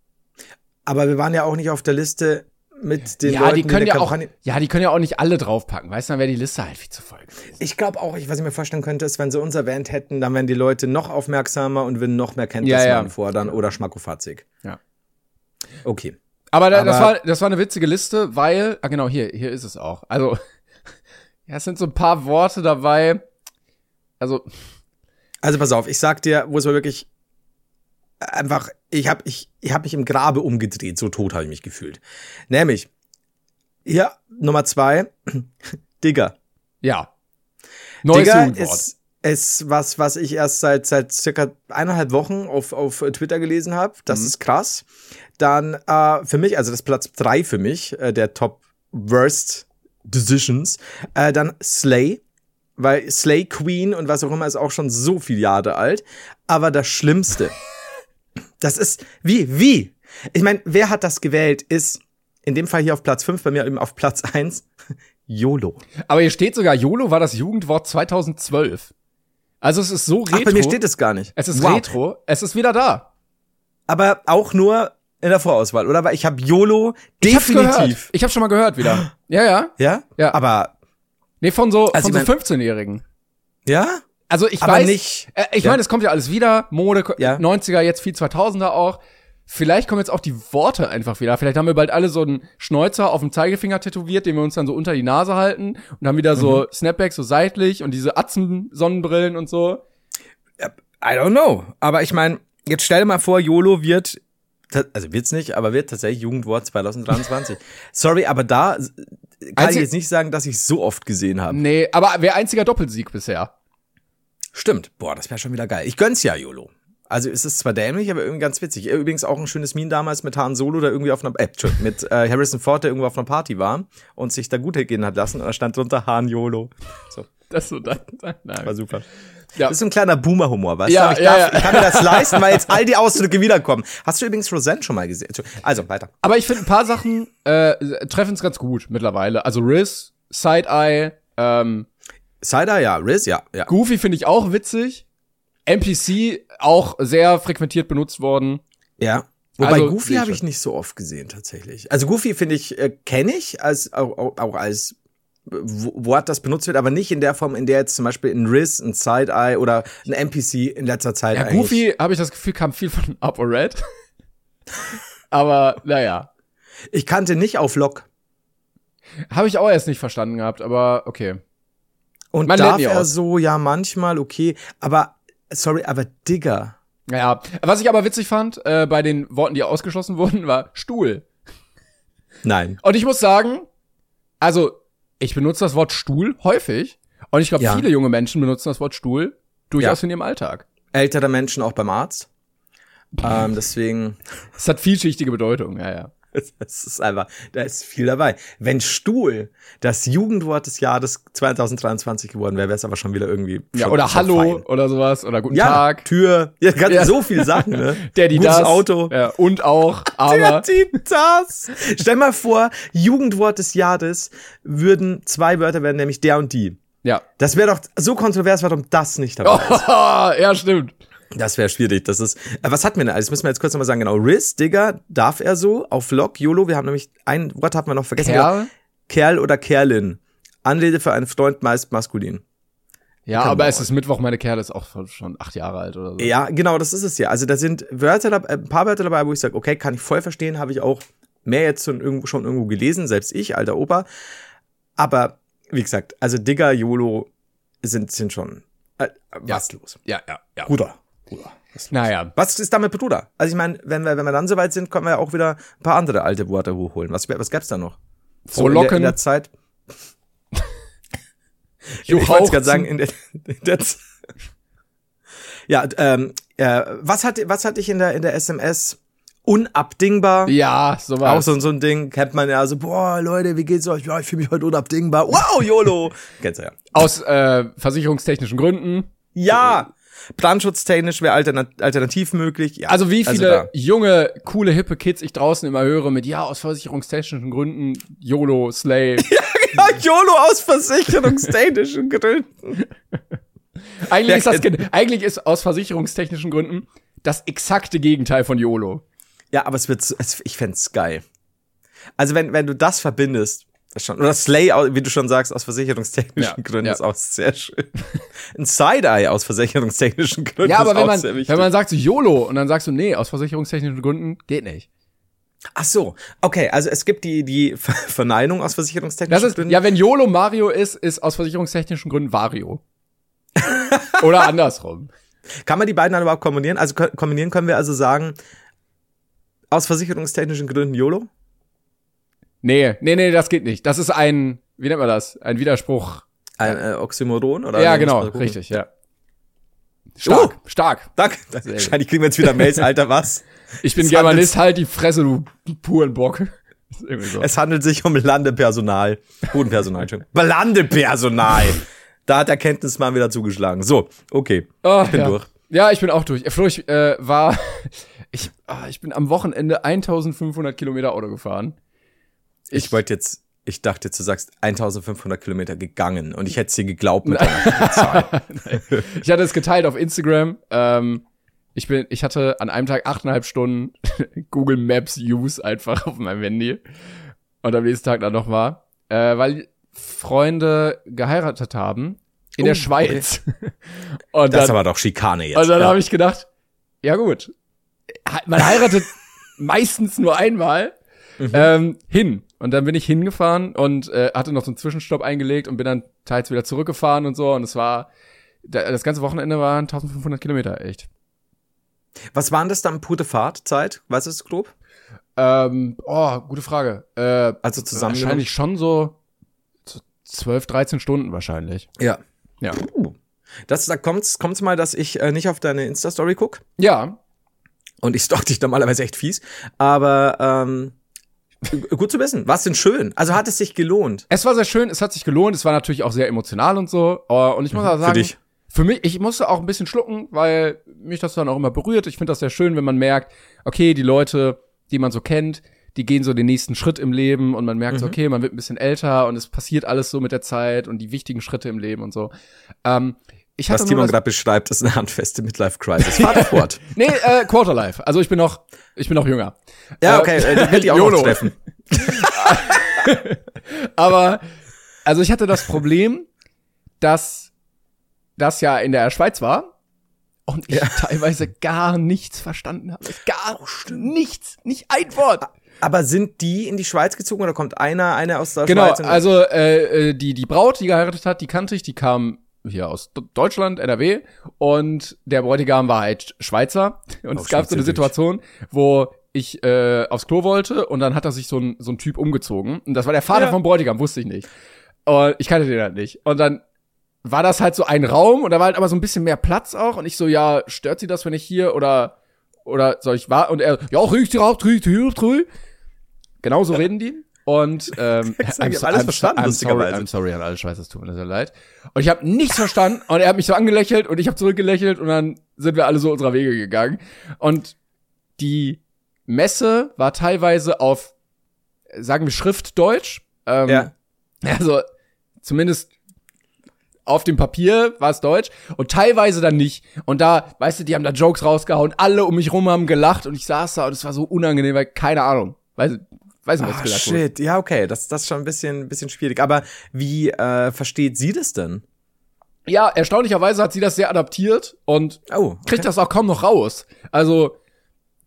Aber wir waren ja auch nicht auf der Liste mit den ja, Leuten, die können der ja auch, ja, die können ja auch nicht alle draufpacken, weißt du, dann wäre die Liste halt viel zu voll gewesen. Ich glaube auch, ich, was ich mir vorstellen könnte, ist, wenn sie uns erwähnt hätten, dann wären die Leute noch aufmerksamer und würden noch mehr Kenntnis Ja, ja. fordern oder schmackofatzig. Ja. Okay. Aber, da, das, Aber- war, das war eine witzige Liste, weil, ah genau, hier, hier ist es auch. Also, ja, es sind so ein paar Worte dabei. Also, Also pass auf, ich sag dir, wo es mir wirklich einfach, ich habe ich, ich hab mich im Grabe umgedreht, so tot habe ich mich gefühlt. Nämlich, hier, Nummer zwei, Digger. ja. Neues Digger Jugendwort. ist, ist was, was ich erst seit, seit circa eineinhalb Wochen auf, auf Twitter gelesen habe. Das Mhm. ist krass. Dann äh, für mich, also das ist Platz drei für mich, äh, der Top Worst Decisions. Äh, dann Slay, weil Slay Queen und was auch immer ist auch schon so viele Jahre alt. Aber das Schlimmste, das ist, wie, wie? Ich meine, wer hat das gewählt, ist in dem Fall hier auf Platz fünf, bei mir eben auf Platz eins YOLO. Aber hier steht sogar, YOLO war das Jugendwort 2012. Also es ist so retro. Ach, bei mir steht es gar nicht. Es ist Wow. retro, es ist wieder da. aber auch nur in der Vorauswahl, oder? Weil ich habe YOLO definitiv. Ich hab's schon mal gehört wieder. Ja, ja. Ja? Ja. Aber, Nee, von so, Also von so mein- 15-Jährigen. ja? Also ich Aber weiß, nicht- Äh, ich Ja. meine, es kommt ja alles wieder, Mode, Ja. 90er, jetzt viel 2000er auch. Vielleicht kommen jetzt auch die Worte einfach wieder. Vielleicht haben wir bald alle so einen Schnäuzer auf dem Zeigefinger tätowiert, den wir uns dann so unter die Nase halten und haben wieder Mhm. so Snapbacks so seitlich und diese Atzen-Sonnenbrillen und so. I don't know. Aber ich meine, jetzt stell dir mal vor, YOLO wird, also wird's nicht, aber wird tatsächlich Jugendwort 2023. Sorry, aber da kann Einzig- ich jetzt nicht sagen, dass ich so oft gesehen habe. Nee, aber wäre einziger Doppelsieg bisher. Stimmt. Boah, das wäre schon wieder geil. Ich gönn's ja YOLO. Also es ist zwar dämlich, aber irgendwie ganz witzig. Übrigens auch ein schönes Meme damals mit Han Solo, der irgendwie auf einer, äh, mit äh, Harrison Ford, der irgendwo auf einer Party war und sich da gut gehen hat lassen und da stand drunter Han YOLO. So, Das so dann, dann nein. war super. Ja. Das ist so ein kleiner Boomer-Humor, weißt Ja, du? Ich, ja, darf, ja. ich kann mir das leisten, weil jetzt all die Ausdrücke wiederkommen. Hast du übrigens Roseanne schon mal gesehen? Also, weiter. Aber ich finde ein paar Sachen äh, treffen es ganz gut mittlerweile. Also Riz, Side-Eye, ähm, Cider, ja. Riz, ja. ja. Goofy finde ich auch witzig. NPC auch sehr frequentiert benutzt worden. Ja. Wobei Also, Goofy habe ich ich nicht so oft gesehen, tatsächlich. Also Goofy finde ich, äh, kenne ich als, auch, auch, auch als äh, Wo- Wort, das benutzt wird, aber nicht in der Form, in der jetzt zum Beispiel ein Riz, ein Side-Eye oder ein NPC in letzter Zeit Ja. Goofy, habe ich das Gefühl, kam viel von Up or Red. aber naja, Ich kannte nicht auf Lock. habe ich auch erst nicht verstanden gehabt, aber okay. Und Man darf er aus. so, ja, manchmal, okay. Aber, sorry, aber Digger. Ja, was ich aber witzig fand, äh, bei den Worten, die ausgeschlossen wurden, war Stuhl. Nein. Und ich muss sagen, also ich benutze das Wort Stuhl häufig und ich glaube, Ja. viele junge Menschen benutzen das Wort Stuhl durchaus Ja. in ihrem Alltag. Ältere Menschen auch beim Arzt. Ähm, deswegen, Es hat vielschichtige Bedeutung, ja, ja. es ist einfach, da ist viel dabei. Wenn Stuhl das Jugendwort des Jahres 2023 geworden wäre, wäre es aber schon wieder irgendwie. Ja, oder Hallo fein. oder sowas oder Guten Ja, Tag. Tür, ja, ganz Ja. so viele Sachen, ne? Der, die Gutes das. Auto. Ja, und auch, Der, aber. die, das. Stell mal vor, Jugendwort des Jahres würden zwei Wörter werden, nämlich der und die. Ja. Das wäre doch so kontrovers, warum das nicht dabei ist. ja, stimmt. Das wäre schwierig. Das ist. Äh, was hatten wir denn alles? Müssen wir jetzt kurz nochmal sagen. Genau. Riz, Digger, darf er so? Auf Lock, YOLO. Wir haben nämlich ein Wort hatten wir noch vergessen. Kerl? Kerl oder Kerlin. Anrede für einen Freund meist maskulin. Ja, aber es ist Mittwoch, meine Kerle ist auch schon acht Jahre alt oder so. Ja, genau, das ist es ja. Also da sind Wörter dabei, ein paar Wörter dabei, wo ich sage, okay, kann ich voll verstehen, habe ich auch mehr jetzt schon irgendwo, schon irgendwo gelesen, selbst ich, alter Opa. Aber, wie gesagt, also Digger, YOLO sind, sind schon, äh, was los? Ja, ja, ja. Bruder. Bruder. Was, Naja. was ist damit Bruder? Also ich meine, wenn wir, wenn wir dann soweit sind, können wir ja auch wieder ein paar andere alte Worte hochholen. Was, was gab's da noch? So in der, Frohlocken. in der Zeit. ich wollte gerade sagen, in der, in der Z- Ja, ähm, äh, was hatte, was hatte ich in der, in der SMS? Unabdingbar. Ja, so war Auch so, so ein Ding, kennt man ja so, boah, Leute, wie geht's euch? Ja, ich fühle mich heute unabdingbar. Wow, YOLO. Kennst du ja. Aus äh, versicherungstechnischen Gründen. Ja. Brandschutztechnisch wäre alternat alternativ möglich. Ja. Also wie viele da. junge, coole, hippe Kids ich draußen immer höre mit, ja, aus versicherungstechnischen Gründen, YOLO, Slay. Ja, YOLO aus versicherungstechnischen Gründen. Eigentlich ist das, eigentlich ist aus versicherungstechnischen Gründen das exakte Gegenteil von YOLO. Ja, aber es wird, ich fänd's geil. Also wenn, wenn du das verbindest, schon, oder Slay, wie du schon sagst, aus versicherungstechnischen Ja, Gründen ja. ist auch sehr schön. Ein Side-Eye aus versicherungstechnischen Gründen Ja, aber ist wenn auch man, sehr wichtig. wenn man sagt so YOLO und dann sagst du, nee, aus versicherungstechnischen Gründen, geht nicht. Ach so, okay, also es gibt die, die Ver- Verneinung aus versicherungstechnischen ist, Gründen. ja, wenn YOLO Mario ist, ist aus versicherungstechnischen Gründen Vario. Oder andersrum. Kann man die beiden dann überhaupt kombinieren? Also ko- kombinieren können wir also sagen, aus versicherungstechnischen Gründen YOLO? Nee, nee, nee, das geht nicht. Das ist ein, wie nennt man das? Ein Widerspruch. Ein äh, Oxymoron? Oder ja, genau, richtig, ja. Stark, stark. Danke. Wahrscheinlich kriegen wir jetzt wieder Mails, Alter, was? Ich bin Es Germanist, halt die Fresse, du ist irgendwie so. Es handelt sich um Landepersonal. Bodenpersonal, Entschuldigung. Landepersonal! Da hat Erkenntnis mal wieder zugeschlagen. So, okay. Oh, ich bin ja. durch. Ja, ich bin auch durch. Äh, Flo, ich äh, war, ich, ah, ich bin am Wochenende 1500 Kilometer Auto gefahren. Ich wollte jetzt, ich dachte jetzt, du sagst 1500 Kilometer gegangen und ich hätte sie geglaubt mit deiner Zahl. Ich hatte es geteilt auf Instagram. Ähm, ich bin, ich hatte an einem Tag achteinhalb Stunden Google Maps Use einfach auf meinem Handy. Und am nächsten Tag dann noch mal, äh, weil Freunde geheiratet haben in der Oh, Schweiz. Und Das ist dann, aber doch Schikane jetzt. und dann ja. habe ich gedacht, ja gut, man heiratet meistens nur einmal Mhm. ähm, hin. Und dann bin ich hingefahren und äh, hatte noch so einen Zwischenstopp eingelegt und bin dann teils wieder zurückgefahren und so. Und es war, da- das ganze Wochenende waren 1500 Kilometer, echt. Was waren das dann pure Fahrtzeit? Was ist grob? Ähm, oh, gute Frage. Äh, Also zusammen. wahrscheinlich schon so, so 12, 13 Stunden wahrscheinlich. Ja. Ja. Uh. Das, da kommt's, kommt's mal, dass ich äh, nicht auf deine Insta-Story guck. Ja, Und ich stalk dich normalerweise echt fies. Aber ähm, gut zu wissen. Was denn schön? Also hat es sich gelohnt? Es war sehr schön, es hat sich gelohnt, es war natürlich auch sehr emotional und so. äh, Und ich muss auch sagen, Mhm. dich? für mich, ich musste auch ein bisschen schlucken, weil mich das dann auch immer berührt. Ich finde das sehr schön, wenn man merkt, okay, die Leute, die man so kennt, die gehen so den nächsten Schritt im Leben und man merkt Mhm. so, okay, man wird ein bisschen älter und es passiert alles so mit der Zeit und die wichtigen Schritte im Leben und so. Ähm, ich hatte Was Timon gerade beschreibt, ist eine handfeste Midlife-Crisis. Fahr fort. Nee, äh, Quarterlife. Also ich bin noch, ich bin noch jünger. Ja, Äh, okay, äh, die wird die auch noch treffen. Aber, also ich hatte das Problem, dass das ja in der Schweiz war und ich teilweise gar nichts verstanden habe. Gar nichts, nicht ein Wort. Aber sind die in die Schweiz gezogen oder kommt einer, einer aus der Genau, Schweiz? und- also äh, äh, die die Braut, die geheiratet hat, die kannte ich, die kam hier aus Deutschland, NRW und der Bräutigam war halt Schweizer und Oh, es gab so eine. Situation, wo ich äh, aufs Klo wollte und dann hat er sich so ein so ein Typ umgezogen und das war der Vater Ja. vom Bräutigam, wusste ich nicht. Und ich kannte den halt nicht und dann war das halt so ein Raum und da war halt aber so ein bisschen mehr Platz auch und ich so ja, stört sie das, wenn ich hier oder oder soll ich warten und er ja, riecht raucht, riecht, riecht, riecht. Genau so reden die. Und ähm, Ich hab alles verstanden, I'm sorry, lustigerweise. I'm sorry an alle Schweizer, es tut mir sehr leid. Und ich habe nichts verstanden und er hat mich so angelächelt und ich habe zurückgelächelt und dann sind wir alle so unserer Wege gegangen. Und die Messe war teilweise auf, sagen wir, Schriftdeutsch. Ähm, Ja. Also zumindest auf dem Papier war es Deutsch und teilweise dann nicht. Und da, weißt du, die haben da Jokes rausgehauen, alle um mich rum haben gelacht und ich saß da und es war so unangenehm, weil keine Ahnung. Weiß, weiß nicht, was Ah, gelacht wurde. shit, ja, okay, das, das ist schon ein bisschen, bisschen schwierig. Aber wie äh, versteht sie das denn? Ja, erstaunlicherweise hat sie das sehr adaptiert und Oh, okay. kriegt das auch kaum noch raus. Also,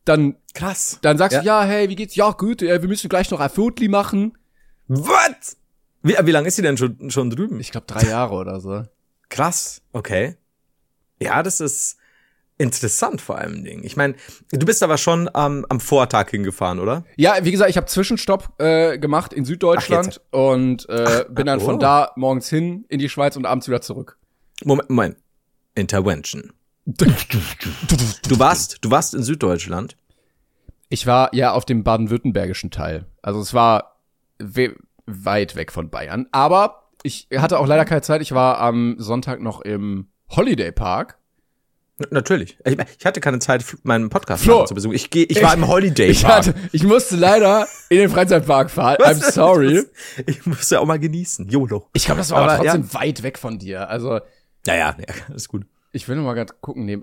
dann, krass. dann sagst Ja. du, ja, hey, wie geht's? Ja, gut, äh, wir müssen gleich noch ein Viertli machen. What? Wie, wie lange ist sie denn schon, schon drüben? Ich glaube drei Jahre oder so. Krass, okay. Ja, das ist interessant vor allem Ding. Ich meine, du bist aber schon ähm, am Vortag hingefahren, oder? Ja, wie gesagt, ich habe Zwischenstopp äh, gemacht in Süddeutschland und äh, bin dann oh. von da morgens hin in die Schweiz und abends wieder zurück. Moment, Moment. Intervention. Du warst, du warst in Süddeutschland. Ich war ja auf dem baden-württembergischen Teil. Also es war we weit weg von Bayern. Aber ich hatte auch leider keine Zeit. Ich war am Sonntag noch im Holiday Park. Natürlich. Ich, ich hatte keine Zeit, meinen Podcast Flo. zu besuchen. Ich, geh, ich war im Holiday Ich, hatte, ich musste leider in den Freizeitpark fahren. Was? I'm sorry. Ich muss ja auch mal genießen. YOLO. Ich glaube, das war aber, Aber, trotzdem weit weg von dir. Also Ja, ja, ja, alles gut. ich will noch mal gerade gucken. Neben,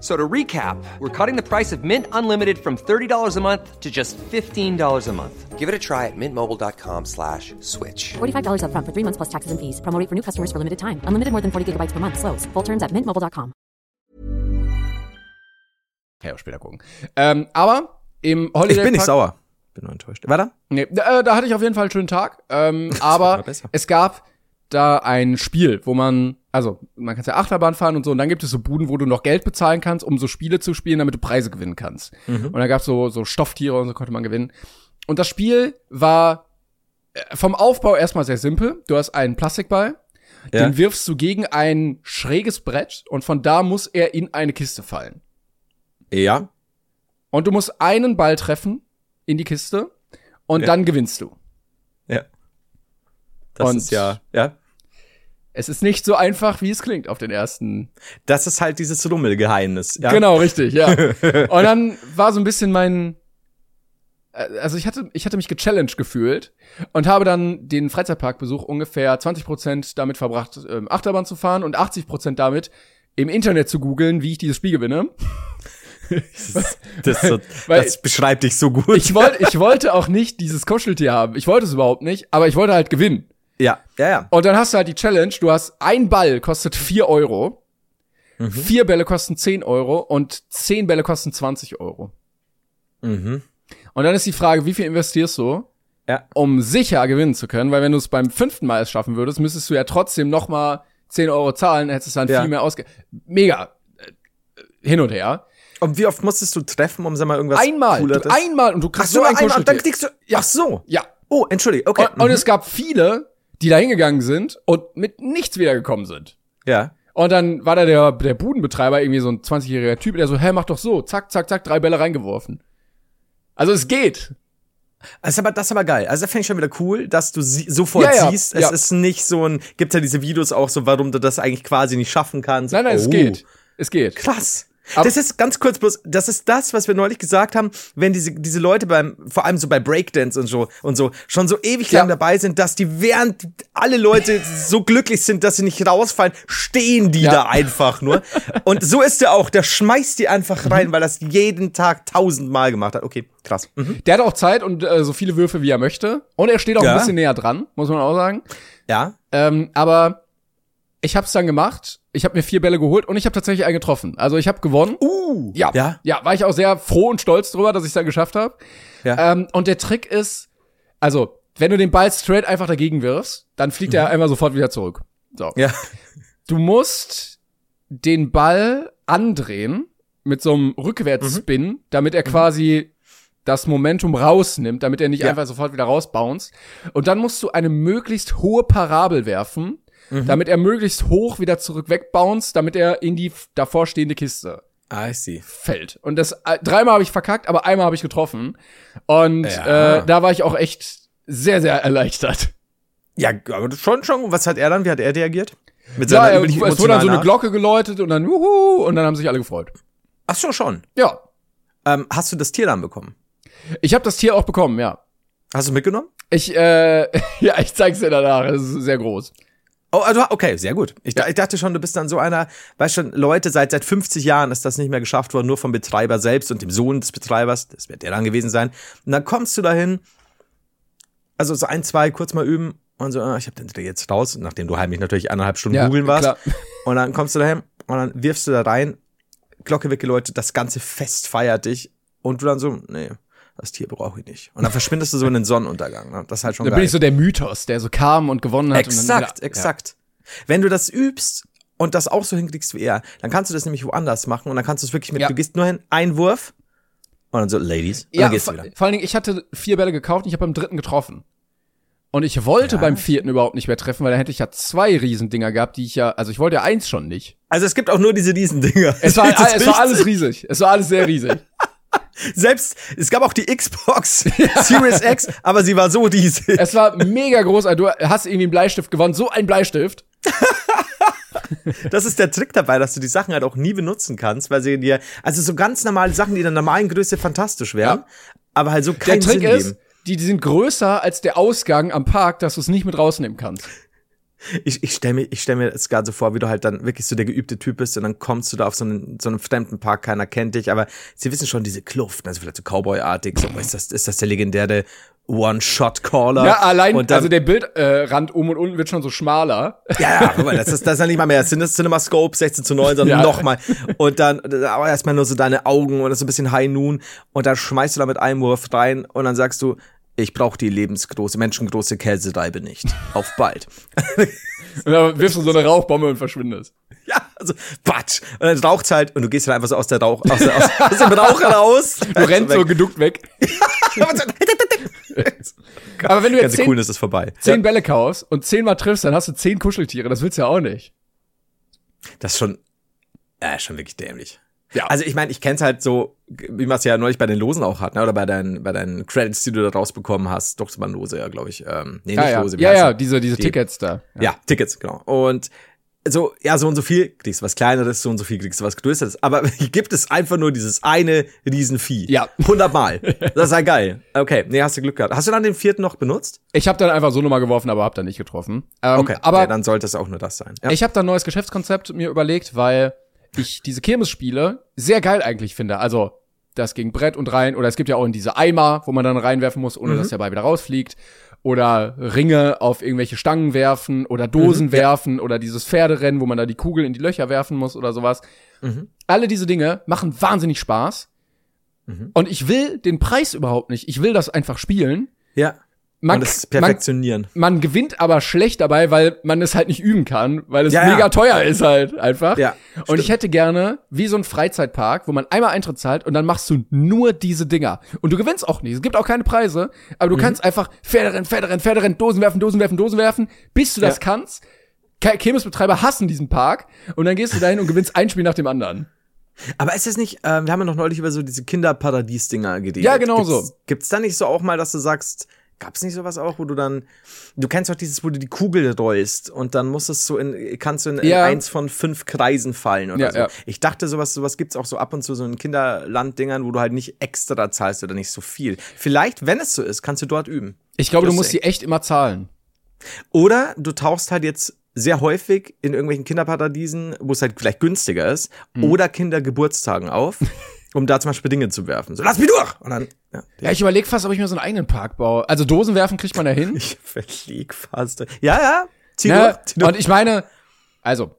So to recap, we're cutting the price of Mint Unlimited from $30 a month to just $15 a month. Give it a try at mintmobile.com slash switch. $45 upfront for three months plus taxes and fees. Promo for new customers for limited time. Unlimited more than 40 gigabytes per month. Slows. Full terms at mintmobile.com. ja, später gucken. Ähm, aber im Holiday Ich bin nicht Park, sauer. Bin nur enttäuscht. Warte. Nee, da, äh, da hatte ich auf jeden Fall einen schönen Tag. Ähm, aber es gab da ein Spiel, wo man, also man kann ja Achterbahn fahren und so, und dann gibt es so Buden, wo du noch Geld bezahlen kannst, um so Spiele zu spielen, damit du Preise gewinnen kannst. Und da gab's so, so Stofftiere und so konnte man gewinnen. Und das Spiel war äh, vom Aufbau erstmal sehr simpel. Du hast einen Plastikball, Ja. den wirfst du gegen ein schräges Brett und von da muss er in eine Kiste fallen. Ja. Und du musst einen Ball treffen in die Kiste und Ja. dann gewinnst du. Ja. Das Und- ist ja, ja. Es ist nicht so einfach, wie es klingt auf den ersten. Das ist halt dieses Rummelgeheimnis. Ja. Genau, richtig, ja. Und dann war so ein bisschen mein, äh, also ich hatte, ich hatte mich gechallenged gefühlt und habe dann den Freizeitparkbesuch ungefähr 20 Prozent damit verbracht, ähm, Achterbahn zu fahren und 80 Prozent damit, im Internet zu googeln, wie ich dieses Spiel gewinne. Das, so, Weil- das beschreibt dich so gut. Ich wollte, ich wollte auch nicht dieses Kuscheltier haben. Ich wollte es überhaupt nicht, aber ich wollte halt gewinnen. Ja, ja, ja. Und dann hast du halt die Challenge, du hast ein Ball kostet 4 Euro, Mhm. vier Bälle kosten 10 Euro und 10 Bälle kosten 20 Euro. Mhm. Und dann ist die Frage, wie viel investierst du, Ja. um sicher gewinnen zu können? Weil wenn du es beim fünften Mal es schaffen würdest, müsstest du ja trotzdem noch mal 10 Euro zahlen, hättest du dann Ja. viel mehr ausge... Mega. Äh, Hin und her. Und wie oft musstest du treffen, um sag mal irgendwas Einmal. Du, einmal und du Ach kriegst so, so ein einmal, und dann kriegst du. Ach so. Ja. Oh, entschuldige. Okay. Und, und Mhm. es gab viele, die da hingegangen sind und mit nichts wiedergekommen sind. ja. Und dann war da der, der Budenbetreiber, irgendwie so ein 20-jähriger Typ, der so, hä, mach doch so, zack, zack, zack, drei Bälle reingeworfen. Also es geht. Das ist aber, das ist aber geil. Also, das fände ich schon wieder cool, dass du sie sofort Ja, ja, siehst. Es ja. ist nicht so ein, gibt ja diese Videos auch so, warum du das eigentlich quasi nicht schaffen kannst. Nein, nein, es Oh, geht. Es geht. Krass. Aber- das ist ganz kurz bloß, das ist das, was wir neulich gesagt haben, wenn diese, diese Leute beim, vor allem so bei Breakdance und so, und so, schon so ewig Ja. lang dabei sind, dass die während alle Leute so glücklich sind, dass sie nicht rausfallen, stehen die Ja. da einfach nur. Und so ist er auch, der schmeißt die einfach Mhm. rein, weil er das jeden Tag tausendmal gemacht hat. Okay, krass. Mhm. Der hat auch Zeit und äh, so viele Würfe, wie er möchte. Und er steht auch Ja. ein bisschen näher dran, muss man auch sagen. Ja. Ähm, aber ich hab's dann gemacht. Ich habe mir vier Bälle geholt und ich habe tatsächlich einen getroffen. Also ich habe gewonnen. Uh. Ja, Ja. ja, war ich auch sehr froh und stolz drüber, dass ich es dann geschafft habe. Ja. Ähm, und der Trick ist, also wenn du den Ball straight einfach dagegen wirfst, dann fliegt er einmal sofort wieder zurück. So. Ja. Du musst den Ball andrehen mit so einem Rückwärtsspin, damit er quasi das Momentum rausnimmt, damit er nicht Ja. einfach sofort wieder rausbounced. Und dann musst du eine möglichst hohe Parabel werfen, damit er möglichst hoch wieder zurück wegbounced, damit er in die f- davor stehende Kiste I see. fällt. Und das äh, dreimal habe ich verkackt, aber einmal habe ich getroffen. Und Ja. äh, da war ich auch echt sehr, sehr erleichtert. Ja, aber schon, schon. Was hat er dann? Wie hat er reagiert? Mit Ja, üblichen es wurde dann so eine? Glocke geläutet und dann wuhu, und dann haben sich alle gefreut. Ach so, schon. Ja. Ähm, hast du das Tier dann bekommen? Ich habe das Tier auch bekommen, ja. Hast du mitgenommen? Ich, äh, ja, ich zeig's dir danach. Es ist sehr groß. Oh, also, okay, sehr gut. Ich, da- ich dachte schon, du bist dann so einer, weißt schon, Leute, seit seit 50 Jahren ist das nicht mehr geschafft worden, nur vom Betreiber selbst und dem Sohn des Betreibers, das wird der dann gewesen sein. Und dann kommst du dahin, also so ein, zwei, kurz mal üben und so, ah, ich habe den Dreh jetzt raus, nachdem du heimlich natürlich eineinhalb Stunden Ja, googeln warst. klar. Und dann kommst du dahin und dann wirfst du da rein, Glocke weggeläutet, das ganze Fest feiert dich und du dann so, nee, das Tier brauche ich nicht. Und dann verschwindest du so in den Sonnenuntergang. Ne? Das ist halt schon geil. bin ich so der Mythos, der so kam und gewonnen hat. Exakt, wieder, exakt. Wenn du das übst und das auch so hinkriegst wie er, dann kannst du das nämlich woanders machen und dann kannst du es wirklich mit, Ja. du gehst nur hin, Einwurf und dann so, Ladies, und Ja, dann gehst du vor, wieder. vor allen Dingen, ich hatte vier Bälle gekauft und ich habe beim dritten getroffen. Und ich wollte beim vierten überhaupt nicht mehr treffen, weil dann hätte ich ja zwei Riesendinger gehabt, die ich ja, also ich wollte ja eins schon nicht. Also es gibt auch nur diese Riesendinger. Es war, es war alles riesig. Es war alles sehr riesig. Selbst, es gab auch die Xbox Series X, aber sie war so riesig. Es war mega groß. Du hast irgendwie einen Bleistift gewonnen, so ein Bleistift. Das ist der Trick dabei, dass du die Sachen halt auch nie benutzen kannst, weil sie dir, also so ganz normale Sachen, die in der normalen Größe fantastisch wären, Ja. aber halt so Der keinen Trick Sinn ist, geben. die, die sind größer als der Ausgang am Park, dass du es nicht mit rausnehmen kannst. Ich, ich stelle mir, ich stell mir das gerade so vor, wie du halt dann wirklich so der geübte Typ bist und dann kommst du da auf so einen, so einen fremden Park, keiner kennt dich, aber sie wissen schon diese Kluft, also vielleicht so Cowboy-artig, so, ist das, ist das der legendäre One-Shot-Caller? Ja, allein, dann, also der Bildrand äh, oben und unten wird schon so schmaler. ja, ja, guck mal, das ist, das ist ja nicht mal mehr Cine- CinemaScope 16 zu 9, sondern Ja. nochmal. Und dann, aber erstmal nur so deine Augen und das ist so ein bisschen High Noon und dann schmeißt du da mit einem Wurf rein und dann sagst du, ich brauche die lebensgroße, menschengroße Käsereibe nicht. Auf bald. Und dann wirfst du so eine Rauchbombe und verschwindest. Ja, also Batsch. Und dann raucht's halt und du gehst dann einfach so aus der Rauch, aus, der, aus, aus dem Rauch raus. Du rennst so geduckt weg. Aber wenn du jetzt Ganze zehn, Coolness ist vorbei. zehn Bälle kaufst und zehnmal triffst, dann hast du zehn Kuscheltiere. Das willst du ja auch nicht. das ist schon, äh, schon wirklich dämlich. Ja. Also ich meine, ich kenn's halt so, wie man es ja neulich bei den Losen auch hat, ne? oder bei deinen, bei deinen Credits, die du da rausbekommen hast. Doch, das waren Lose, ja, glaube ich. Ähm, nee, nicht ja, ja, Lose. ja, ja diese, diese Die- Tickets da. Ja. Tickets, genau. Und so, ja, so und so viel kriegst du was Kleineres, so und so viel kriegst du was Größeres. Aber gibt es einfach nur dieses eine Riesenvieh. Ja. Hundertmal. Das ist ja geil. Okay, nee, hast du Glück gehabt. Hast du dann den vierten noch benutzt? Ich habe dann einfach so nochmal geworfen, aber hab dann nicht getroffen. Ähm, Okay, aber nee, dann sollte es auch nur das sein. Ja. Ich habe da ein neues Geschäftskonzept mir überlegt, weil ich diese Kirmesspiele sehr geil eigentlich finde. Also das gegen Brett und rein oder es gibt ja auch in diese Eimer, wo man dann reinwerfen muss, ohne dass der Ball wieder rausfliegt. Oder Ringe auf irgendwelche Stangen werfen oder Dosen werfen oder dieses Pferderennen, wo man da die Kugel in die Löcher werfen muss oder sowas. Alle diese Dinge machen wahnsinnig Spaß. Und ich will den Preis überhaupt nicht. Ich will das einfach spielen. ja. Man, und das man, perfektionieren. man gewinnt aber schlecht dabei, weil man es halt nicht üben kann, weil es Ja, ja. mega teuer ist halt einfach. Ja, und stimmt. ich hätte gerne wie so ein Freizeitpark, wo man einmal Eintritt zahlt und dann machst du nur diese Dinger. Und du gewinnst auch nicht. Es gibt auch keine Preise, aber du Mhm. kannst einfach Pferderennen, Pferderennen, Pferderennen, Dosen werfen, Dosen werfen, Dosen werfen, bis du das Ja. kannst. Ke- Kirmesbetreiber hassen diesen Park und dann gehst du dahin und gewinnst ein Spiel nach dem anderen. Aber ist es nicht, ähm, wir haben ja noch neulich über so diese Kinderparadies-Dinger geredet. Ja, genau gibt's, so. Gibt's da nicht so auch mal, dass du sagst, gab's nicht sowas auch, wo du dann, du kennst doch dieses, wo du die Kugel rollst und dann musst es so in, kannst du in, in Ja. eins von fünf Kreisen fallen oder Ja, so. ja. Ich dachte, sowas, sowas gibt's auch so ab und zu so in Kinderlanddingern, wo du halt nicht extra zahlst oder nicht so viel. Vielleicht, wenn es so ist, kannst du dort üben. Ich glaube, du musst die echt immer zahlen. Oder du tauchst halt jetzt sehr häufig in irgendwelchen Kinderparadiesen, wo es halt vielleicht günstiger ist, Mhm. oder Kindergeburtstagen auf, um da zum Beispiel Dinge zu werfen. So, lass mich durch! Und dann, ja, Ja, ich überlege fast, ob ich mir so einen eigenen Park baue. Also Dosen werfen kriegt man da hin. ich verlieg fast. Ja, ja, zieh Ne? durch, zieh durch. Und ich meine, also,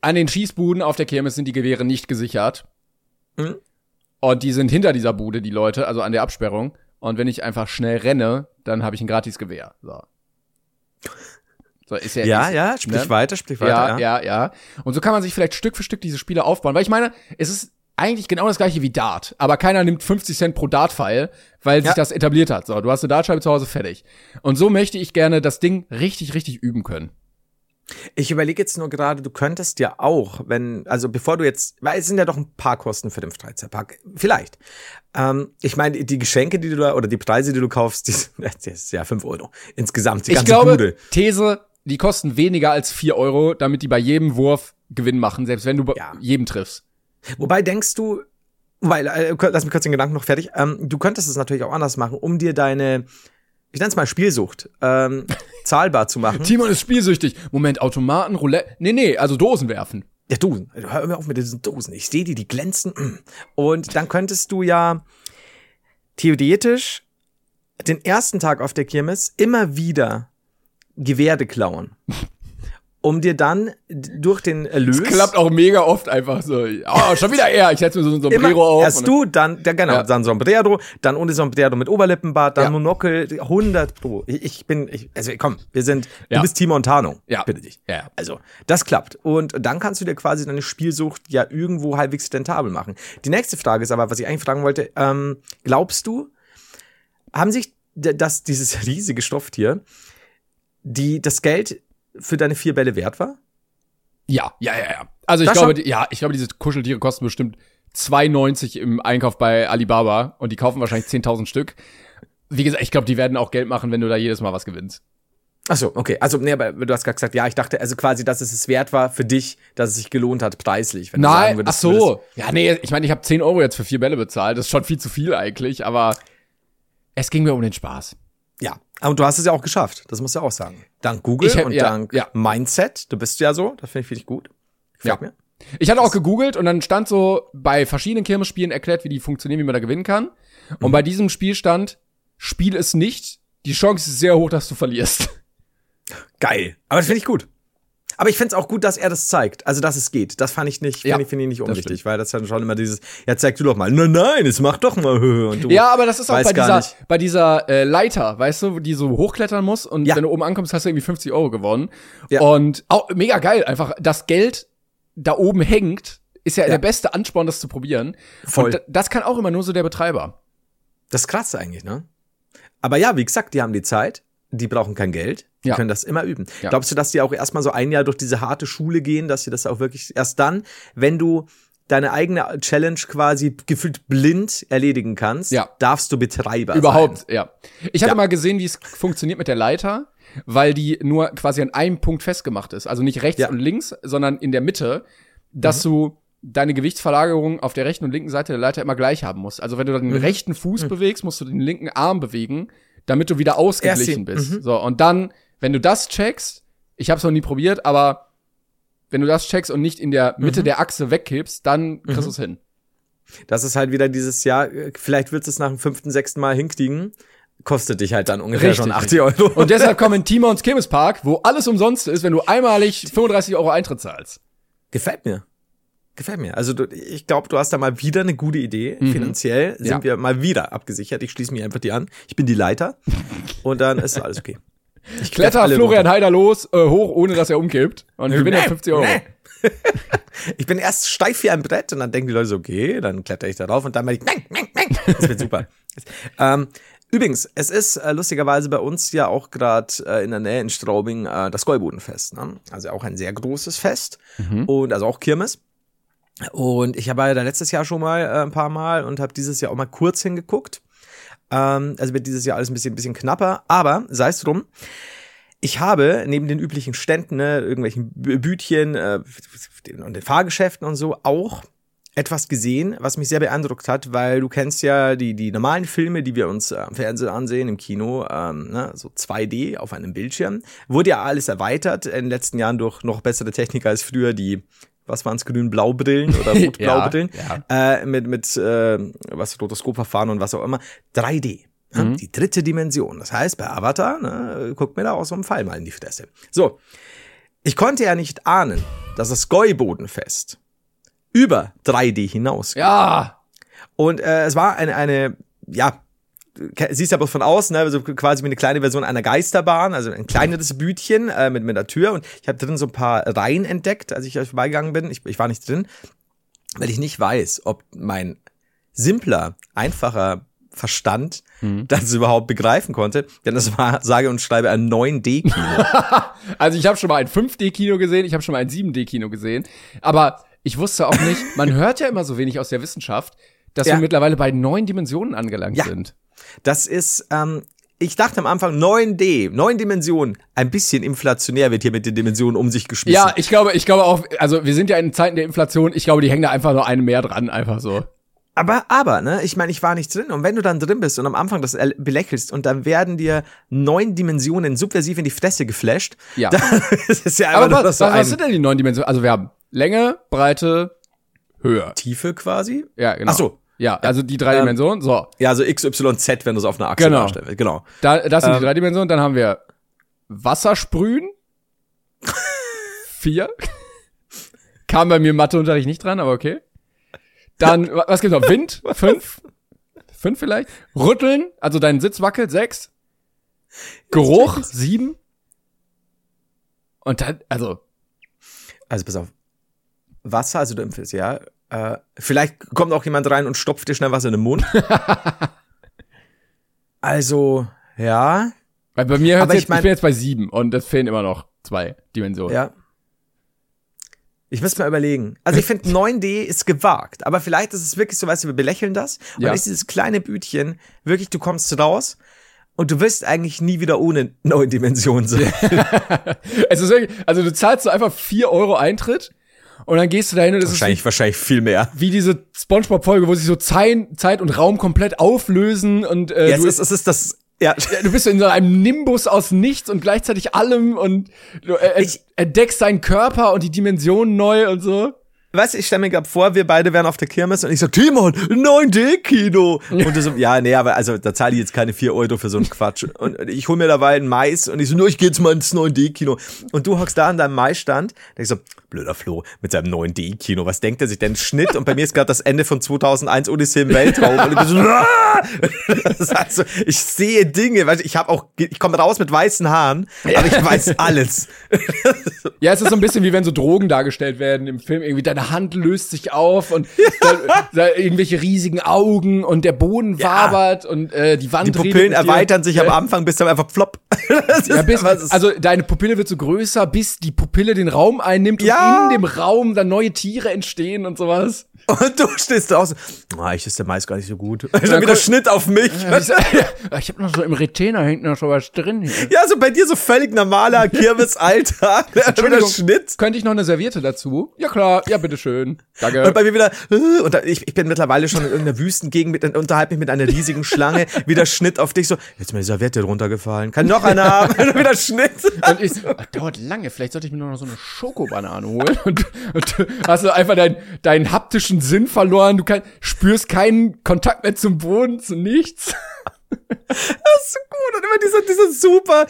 an den Schießbuden auf der Kirmes sind die Gewehre nicht gesichert. Mhm. Und die sind hinter dieser Bude, die Leute, also an der Absperrung. Und wenn ich einfach schnell renne, dann habe ich ein gratis Gewehr. So. So, ist ja, ja, ist, ja, sprich ne? weiter, sprich weiter. ja, ja, ja. Und so kann man sich vielleicht Stück für Stück diese Spiele aufbauen. Weil ich meine, es ist eigentlich genau das gleiche wie Dart. Aber keiner nimmt 50 Cent pro Dart-Pfeil, weil sich Ja. das etabliert hat. So, du hast eine Dartscheibe zu Hause fertig. Und so möchte ich gerne das Ding richtig, richtig üben können. Ich überlege jetzt nur gerade, du könntest ja auch, wenn, also bevor du jetzt, weil es sind ja doch ein paar Kosten für den Freizeitpark. Vielleicht. Ähm, ich meine, die Geschenke, die du da, oder die Preise, die du kaufst, die sind, das ist ja fünf Euro. Insgesamt, die Ich ganze glaube, Bude. These, die kosten weniger als 4 Euro, damit die bei jedem Wurf Gewinn machen, selbst wenn du bei Ja. jedem triffst. Wobei denkst du, weil, äh, lass mich kurz den Gedanken noch fertig, ähm, du könntest es natürlich auch anders machen, um dir deine, ich nenne es mal Spielsucht, ähm, zahlbar zu machen. Timon ist spielsüchtig. Moment, Automaten, Roulette. Nee, nee, also Dosen werfen. Ja, Dosen. Hör mir auf mit diesen Dosen. Ich sehe die, die glänzen. Und dann könntest du ja theoretisch den ersten Tag auf der Kirmes immer wieder Gewehre klauen. Um dir dann durch den Erlös. Das klappt auch mega oft einfach so. Oh, schon wieder er. Ich setze mir so ein Sombrero Immer auf. erst und- du, dann, ja genau, Ja. dann Sombrero, dann ohne Sombrero mit Oberlippenbart, dann Ja. Monokel, 100 pro. Ich, ich bin, ich, also komm, wir sind, Ja. du bist Timon Tarnung. Ja. Bitte dich. Ja. Also, das klappt. Und dann kannst du dir quasi deine Spielsucht ja irgendwo halbwegs rentabel machen. Die nächste Frage ist aber, was ich eigentlich fragen wollte, ähm, glaubst du, haben sich d- das, dieses riesige Stofftier, die das Geld für deine vier Bälle wert war? Ja, ja, ja, ja. Also ich Das glaube, die, ja, ich glaube, diese Kuscheltiere kosten bestimmt 2,90 im Einkauf bei Alibaba und die kaufen wahrscheinlich 10.000 Stück. Wie gesagt, ich glaube, die werden auch Geld machen, wenn du da jedes Mal was gewinnst. Ach so, okay. Also, nee, aber du hast gerade gesagt, ja, ich dachte also quasi, dass es es wert war für dich, dass es sich gelohnt hat preislich. Wenn du sagen Nein, ach würdest, so. würdest- Ja, nee, ich meine, ich habe 10 Euro jetzt für vier Bälle bezahlt. Das ist schon viel zu viel eigentlich, aber es ging mir um den Spaß. Ja, und du hast es ja auch geschafft. Das musst du auch sagen. Dank Google hab- und ja, dank ja. Mindset. Du bist ja so. Das finde ich, finde ich gut. Gefällt Ja. mir. Ich hatte auch gegoogelt und dann stand so bei verschiedenen Kirmesspielen erklärt, wie die funktionieren, wie man da gewinnen kann. Und bei diesem Spiel stand, spiel es nicht. Die Chance ist sehr hoch, dass du verlierst. Geil. Aber das finde ich gut. Aber ich finde es auch gut, dass er das zeigt. Also, dass es geht. Das fand ich nicht, Ja, finde ich, finde ich nicht das unwichtig, weil das dann schon immer dieses, ja, zeig du doch mal. Nein, nein, es macht doch mal. Und du Ja, aber das ist auch bei dieser, nicht. bei dieser äh, Leiter, weißt du, die so hochklettern muss und Ja. wenn du oben ankommst, hast du irgendwie 50 Euro gewonnen. Ja. Und auch mega geil, einfach das Geld da oben hängt, ist ja, Ja. der beste Ansporn, das zu probieren. Voll. Und da- das kann auch immer nur so der Betreiber. Das ist krass eigentlich, ne? Aber ja, wie gesagt, die haben die Zeit, die brauchen kein Geld, die Ja. können das immer üben. Ja. Glaubst du, dass die auch erstmal so ein Jahr durch diese harte Schule gehen, dass sie das auch wirklich erst dann, wenn du deine eigene Challenge quasi gefühlt blind erledigen kannst, Ja. darfst du Betreiber Überhaupt, sein. ja. Ich hatte mal gesehen, wie es funktioniert mit der Leiter, weil die nur quasi an einem Punkt festgemacht ist. Also nicht rechts. Mhm. und links, sondern in der Mitte, dass du deine Gewichtsverlagerung auf der rechten und linken Seite der Leiter immer gleich haben musst. Also wenn du Mhm. den rechten Fuß bewegst, musst du den linken Arm bewegen, damit du wieder ausgeglichen bist. So, und dann, wenn du das checkst, ich habe es noch nie probiert, aber wenn du das checkst und nicht in der Mhm. Mitte der Achse wegkippst, dann kriegst du es hin. Das ist halt wieder dieses Jahr, äh, vielleicht wird es nach dem fünften, sechsten Mal hinkriegen, kostet dich halt dann ungefähr Richtig, schon 80 Euro. Und deshalb kommen Timons Kirmespark, wo alles umsonst ist, wenn du einmalig 35 Euro Eintritt zahlst. Gefällt mir. Gefällt mir. Also du, ich glaube, du hast da mal wieder eine gute Idee. Finanziell sind Mhm. Ja. wir mal wieder abgesichert. Ich schließe mich einfach die an. Ich bin die Leiter. Und dann ist alles okay. Ich kletter Florian runter. Heider los, äh, hoch, ohne dass er umkippt. Und gewinnt dann Nee, 50 Euro. nee. Ich bin erst steif wie ein Brett und dann denken die Leute so, okay, dann kletter ich da drauf und dann meine ich, nein, nein, nein. Das wird super. ähm, übrigens, es ist äh, lustigerweise bei uns ja auch gerade äh, in der Nähe in Straubing äh, das Gäubodenfest. Ne? Also auch ein sehr großes Fest und also auch Kirmes. Und ich habe ja da letztes Jahr schon mal äh, ein paar Mal und habe dieses Jahr auch mal kurz hingeguckt. Ähm, also wird dieses Jahr alles ein bisschen, bisschen knapper, aber sei es drum. Ich habe neben den üblichen Ständen, ne, irgendwelchen Bü- Bütchen äh, und den Fahrgeschäften und so auch etwas gesehen, was mich sehr beeindruckt hat, weil du kennst ja die, die normalen Filme, die wir uns äh, am Fernsehen ansehen, im Kino, ähm, ne, so 2D auf einem Bildschirm. Wurde ja alles erweitert in den letzten Jahren durch noch bessere Technik als früher die, was waren es, grün-blau-Brillen oder rot-blau-Brillen, Ja, äh, mit, mit äh, was Rotoskopverfahren und was auch immer. 3D. Ne? Mhm. Die dritte Dimension. Das heißt, bei Avatar, ne, guckt mir da auch so ein Pfeil mal in die Fresse. So. Ich konnte ja nicht ahnen, dass das Gäubodenfest über 3D hinaus Ja, und äh, es war eine, eine ja, siehst ja bloß von außen, ne, also quasi wie eine kleine Version einer Geisterbahn, also ein kleineres Bütchen äh, mit, mit einer Tür. Und ich habe drin so ein paar Reihen entdeckt, als ich euch vorbeigegangen bin. Ich, ich war nicht drin, weil ich nicht weiß, ob mein simpler, einfacher Verstand das überhaupt begreifen konnte. Denn das war, sage und schreibe, ein 9D-Kino. also ich habe schon mal ein 5D-Kino gesehen, ich habe schon mal ein 7D-Kino gesehen. Aber ich wusste auch nicht, man hört ja immer so wenig aus der Wissenschaft, dass Ja. wir mittlerweile bei neun Dimensionen angelangt Ja. sind. Das ist, ähm, ich dachte am Anfang 9D, neun Dimensionen, ein bisschen inflationär wird hier mit den Dimensionen um sich geschmissen. Ja, ich glaube, ich glaube auch, also wir sind ja in Zeiten der Inflation, ich glaube, die hängen da einfach nur eine mehr dran, einfach so. Aber, aber, ne, ich meine, ich war nicht drin. Und wenn du dann drin bist und am Anfang das el- belächelst und dann werden dir neun Dimensionen subversiv in die Fresse geflasht, Ja. dann ist es ja einfach Aber was, so was, was sind denn die neuen Dimensionen? Also wir haben Länge, Breite, Höhe. Tiefe quasi. Ja, genau. Ach so. Ja, also die drei Ähm, Dimensionen. So, Ja, also X, Y, Z, wenn du es auf einer Achse Genau. darstellen willst. Genau. da, das sind Ähm. die drei Dimensionen. Dann haben wir Wassersprühen. Vier. Kam bei mir Matheunterricht nicht dran, aber okay. Dann, wa- was gibt's noch? Wind? Fünf? Fünf vielleicht? Rütteln, also dein Sitz wackelt, sechs. Geruch, sieben. Und dann, also, Also pass auf. Wasser, also du empfiehlst, ja. Äh, vielleicht kommt auch jemand rein und stopft dir schnell was in den Mund. also, ja. weil bei mir hört jetzt, ich ich, mein- bin jetzt bei sieben und es fehlen immer noch zwei Dimensionen. Ja. Ich muss mal überlegen. Also ich finde 9D ist gewagt, aber vielleicht ist es wirklich so, weißt du, wir belächeln das und Ja. ist dieses kleine Bütchen wirklich, du kommst raus und du wirst eigentlich nie wieder ohne neun Dimensionen sein. Es ist wirklich, also du zahlst so einfach vier Euro Eintritt und dann gehst du dahin und es ist Wahrscheinlich, wahrscheinlich viel mehr. wie, wie diese Spongebob-Folge, wo sich so Zeit, Zeit und Raum komplett auflösen und äh, Ja, es du, ist, es ist das, ja. du bist so in so einem Nimbus aus nichts und gleichzeitig allem und du äh, Ich- entdeckst deinen Körper und die Dimensionen neu und so. Weißt du, ich stelle mir gerade vor, wir beide wären auf der Kirmes und ich sag, Timon, 9D-Kino. Und du so, ja, nee, aber also da zahle ich jetzt keine 4 Euro für so einen Quatsch. Und ich hol mir dabei einen Mais und ich so, nur ich geh jetzt mal ins 9D-Kino. Und du hockst da an deinem Maisstand. Da ich so, blöder Flo, mit seinem 9D-Kino, was denkt er sich denn? Schnitt. Und bei mir ist gerade das Ende von 2001 Odyssee im Weltraum. Und ich bin so, ah! das ist also, ich sehe Dinge, weißt du, ich habe auch, ich komme raus mit weißen Haaren, aber ich weiß alles. Ja, es ist so ein bisschen wie wenn so Drogen dargestellt werden im Film. Irgendwie deine Hand löst sich auf und da, da irgendwelche riesigen Augen und der Boden wabert und äh, die Wand Die Pupillen erweitern sich am. Anfang bis dann einfach ist Ja, bis, also deine Pupille wird so größer, bis die Pupille den Raum einnimmt Ja. und in dem Raum dann neue Tiere entstehen und sowas. Und du stehst draußen. Ah, ich ist der Mais gar nicht so gut. Schon dann wieder Schnitt auf mich. ich habe noch so im Retainer hängt noch so was drin hier. Ja, so bei dir so völlig normaler Kirmes-Alltag. Schon wieder Schnitt. Könnte ich noch eine Serviette dazu? Ja klar, ja bitteschön. Danke. Und bei mir wieder, äh, und da, ich, ich bin mittlerweile schon in irgendeiner Wüstengegend, mit, unterhalte mich mit einer riesigen Schlange, wieder Schnitt auf dich, so, jetzt ist mir die Serviette runtergefallen, kann noch einer haben, wieder Schnitt. Und ich, ach, dauert lange, vielleicht sollte ich mir noch so eine Schokobanane holen. Und, und hast du einfach deinen, deinen haptischen Sinn verloren. Du kann, spürst keinen Kontakt mehr zum Boden, zu nichts. Das ist so gut. Und immer dieser, dieser super,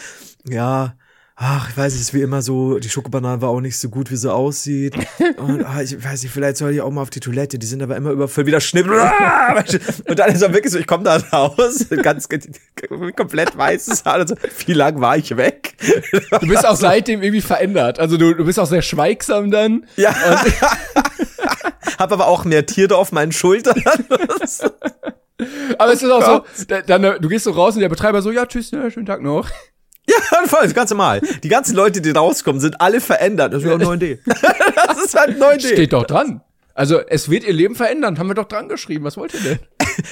ja, ach, ich weiß nicht, ist wie immer so, die Schokobanane war auch nicht so gut, wie sie aussieht. Und ah, ich weiß nicht, vielleicht soll ich auch mal auf die Toilette, die sind aber immer überfüllt, wieder Schnitt. Und dann ist er wirklich so, ich komme da raus, ganz komplett weißes Haar und so, wie lang war ich weg? Du bist auch seitdem irgendwie verändert. Also du, du bist auch sehr schweigsam dann. Ja. Hab aber auch mehr Tiere auf meinen Schultern. Aber es ist auch so, da- dann, du gehst so raus und der Betreiber so, ja, tschüss, ne, schönen Tag noch. Ja, voll, ganz normal. Die ganzen Leute, die rauskommen, sind alle verändert. Das ist ja 9D. Das ist halt 9D. Steht doch dran. Also es wird ihr Leben verändern, haben wir doch dran geschrieben. Was wollt ihr denn?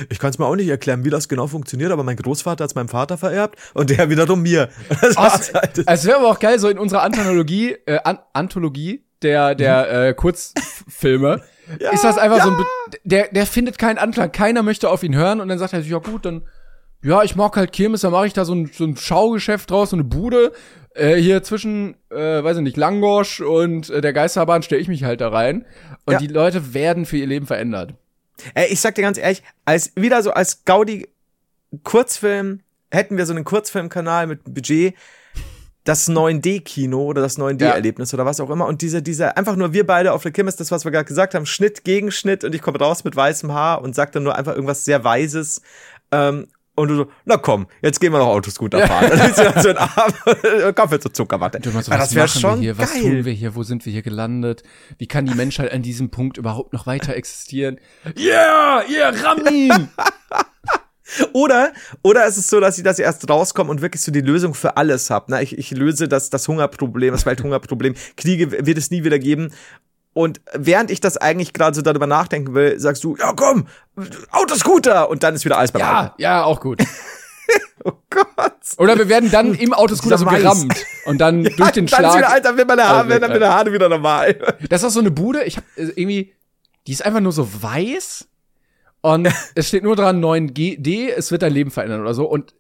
Ich kann es mir auch nicht erklären, wie das genau funktioniert, aber mein Großvater hat es meinem Vater vererbt und der wiederum mir. Das war's halt. Es wäre aber auch geil, so in unserer Anthologie, äh, An Anthologie der, der äh, Kurzfilme, ist das einfach so ein, Be der, der findet keinen Anklang, keiner möchte auf ihn hören und dann sagt er sich, ja gut, dann, ja, ich mag halt Kirmes, dann mache ich da so ein, so ein Schaugeschäft draus, so eine Bude, äh, hier zwischen, äh, weiß ich nicht, Langosch und äh, der Geisterbahn stelle ich mich halt da rein. Und Ja. die Leute werden für ihr Leben verändert. Ey, ich sag dir ganz ehrlich, als wieder so als Gaudi Kurzfilm hätten wir so einen Kurzfilmkanal mit Budget, das 9D-Kino oder das 9D-Erlebnis oder was auch immer. Und diese, diese, einfach nur wir beide auf der Kirmes, das, was wir gerade gesagt haben, Schnitt gegen Schnitt und ich komme raus mit weißem Haar und sag dann nur einfach irgendwas sehr Weises, ähm, und du so, na komm, jetzt gehen wir noch Autoscooter fahren. Dann ist ja so ein Arm, Kaffee zur Zuckerwatte. Du so, Ja, was das machen schon wir hier? Was geil. tun wir hier? Wo sind wir hier gelandet? Wie kann die Menschheit an diesem Punkt überhaupt noch weiter existieren? Yeah, yeah, Ramin! Oder, oder ist es so, dass ich, dass ich erst rauskomme und wirklich so die Lösung für alles hab. Ne? Ich, ich löse das, das Hungerproblem, das Welthungerproblem. Kriege wird es nie wieder geben. Und während ich das eigentlich gerade so darüber nachdenken will, sagst du, ja komm, Autoscooter! Und dann ist wieder alles beim ja, ja, auch gut. Oh Gott. Oder wir werden dann im Autoscooter so gerammt und dann durch den dann ist wieder, Schlag. Alter, wird meine Haare, werden dann äh, meine Haare wieder normal. Das ist auch so eine Bude, ich hab äh, irgendwie, die ist einfach nur so weiß Und es steht nur dran 9D, es wird dein Leben verändern oder so. Und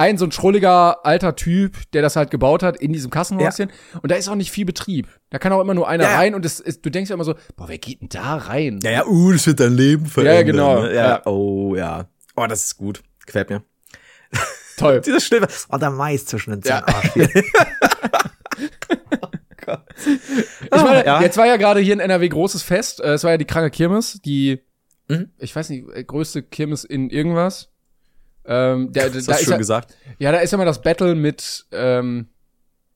ein so ein schrulliger alter Typ, der das halt gebaut hat in diesem Kassenhäuschen. Und da ist auch nicht viel Betrieb. Da kann auch immer nur einer Ja, ja. rein und es ist, du denkst ja immer so, boah, wer geht denn da rein? Ja, ja, uh, das wird dein Leben verändern. genau, ne? ja. Ja. Oh, ja. Oh, das ist gut. Gefällt mir. Toll. Dieser Stimme. Oh, der Mais zwischen den Zähnen. Ja. Ich meine, ja. jetzt war ja gerade hier in NRW großes Fest. Äh, Es war ja die kranke Kirmes, die, Mhm. ich weiß nicht, äh, größte Kirmes in irgendwas. Ähm, der, Das da ist schön ja, gesagt. ja, da ist ja immer das Battle mit, ähm,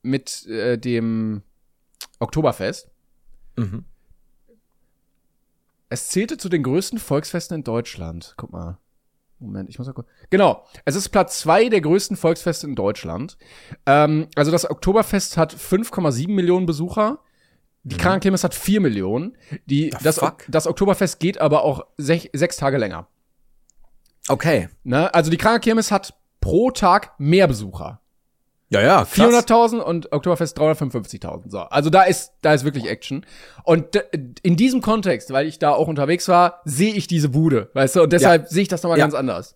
mit äh, dem Oktoberfest. Mhm. Es zählte zu den größten Volksfesten in Deutschland. Guck mal. Moment, ich muss mal gucken. Genau. Es ist Platz zwei der größten Volksfeste in Deutschland. Ähm, also das Oktoberfest hat 5,7 Millionen Besucher. Die Krankenkirmes hat 4 Millionen. Die, das, das Oktoberfest geht aber auch sech, sechs Tage länger. Okay. Ne? Also die Krankenkirmes hat pro Tag mehr Besucher. Ja, ja. krass. 400.000 und Oktoberfest 355.000. So, also da ist da ist wirklich Action. Und in diesem Kontext, weil ich da auch unterwegs war, sehe ich diese Bude, weißt du? Und deshalb sehe ich das nochmal Ja. ganz anders.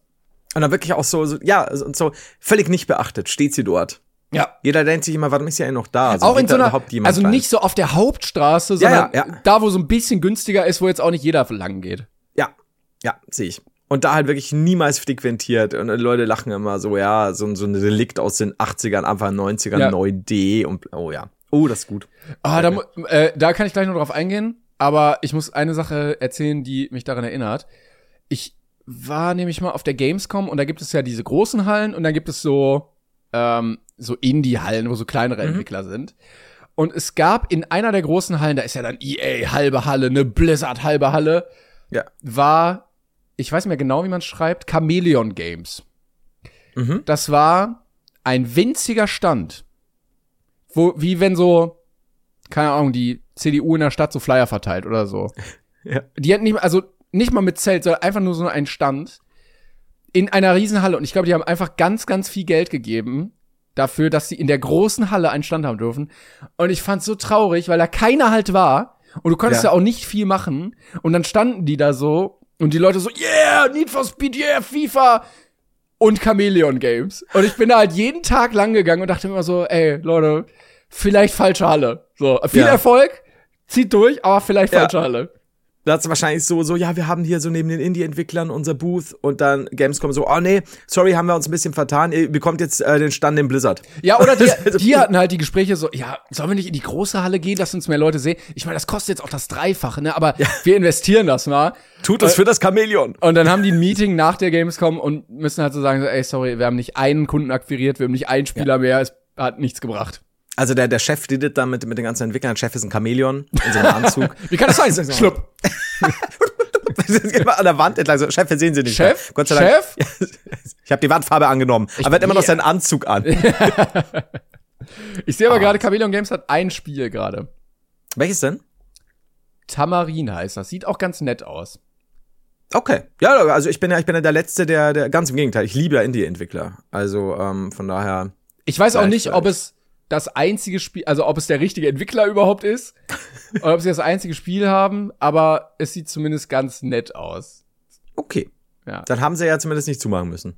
Und dann wirklich auch so, so ja, und so völlig nicht beachtet, steht sie dort. Ja. Jeder denkt sich immer, warum ist sie eigentlich noch da? Also auch in so einer, also rein? nicht so auf der Hauptstraße, Ja, sondern ja, ja. da, wo so ein bisschen günstiger ist, wo jetzt auch nicht jeder lang geht. Ja, ja, sehe ich. Und da halt wirklich niemals frequentiert. Und die Leute lachen immer so, ja, so, so ein Relikt aus den 80ern, Anfang 90ern, Ja. 9D und, oh ja. Oh, das ist gut. Ah, da, äh, da kann ich gleich noch drauf eingehen, aber ich muss eine Sache erzählen, die mich daran erinnert. Ich war nämlich mal auf der Gamescom und da gibt es ja diese großen Hallen und dann gibt es so, ähm, so Indie-Hallen, wo so kleinere Entwickler sind. Und es gab in einer der großen Hallen, da ist ja dann EA halbe Halle, eine Blizzard halbe Halle, Ja. war, ich weiß nicht mehr genau, wie man schreibt, Chameleon Games. Mhm. Das war ein winziger Stand, wo, wie wenn so, keine Ahnung, die CDU in der Stadt so Flyer verteilt oder so. Ja. Die hatten nicht, also nicht mal mit Zelt, sondern einfach nur so einen Stand in einer Riesenhalle. Und ich glaube, die haben einfach ganz, ganz viel Geld gegeben dafür, dass sie in der großen Halle einen Stand haben dürfen. Und ich fand's so traurig, weil da keiner halt war. Und du konntest ja. Ja. auch nicht viel machen. Und dann standen die da so und die Leute so, yeah, Need for Speed, yeah, FIFA und Chameleon Games. Und ich bin da halt jeden Tag lang gegangen und dachte immer so, ey, Leute, vielleicht falsche Halle. So, viel Ja. Erfolg, zieht durch, aber vielleicht Ja. falsche Halle. Da hat's wahrscheinlich so, so, ja, wir haben hier so neben den Indie-Entwicklern unser Booth und dann Gamescom so, oh nee, sorry, haben wir uns ein bisschen vertan, ihr bekommt jetzt äh, den Stand im Blizzard. Ja, oder die, die hatten halt die Gespräche so, ja, sollen wir nicht in die große Halle gehen, dass uns mehr Leute sehen? Ich meine, das kostet jetzt auch das Dreifache, ne? Aber wir investieren das mal. Tut das für das Chamäleon. Und dann haben die ein Meeting nach der Gamescom und müssen halt so sagen, so, ey, sorry, wir haben nicht einen Kunden akquiriert, wir haben nicht einen Spieler mehr, es hat nichts gebracht. Also der, der Chef redet da mit, mit den ganzen Entwicklern, der Chef ist ein Chamäleon in so einem Anzug. Wie kann das sein? Schlupp. immer an der Wand entlang. So, Chef, wir sehen Sie nicht. Chef? Gott sei Dank. Chef? Ich habe die Wandfarbe angenommen. aber er hat immer noch seinen Anzug an. Ich sehe aber gerade, Chameleon Games hat ein Spiel gerade. Welches denn? Tamarin heißt das. Sieht auch ganz nett aus. Okay. Ja, also ich bin ja, ich bin ja der Letzte, der, der ganz im Gegenteil. Ich liebe ja Indie-Entwickler. Also ähm, von daher. Ich weiß auch nicht, ob es das einzige Spiel, also ob es der richtige Entwickler überhaupt ist, oder ob sie das einzige Spiel haben, aber es sieht zumindest ganz nett aus. Okay. Ja. Dann haben sie ja zumindest nicht zumachen müssen.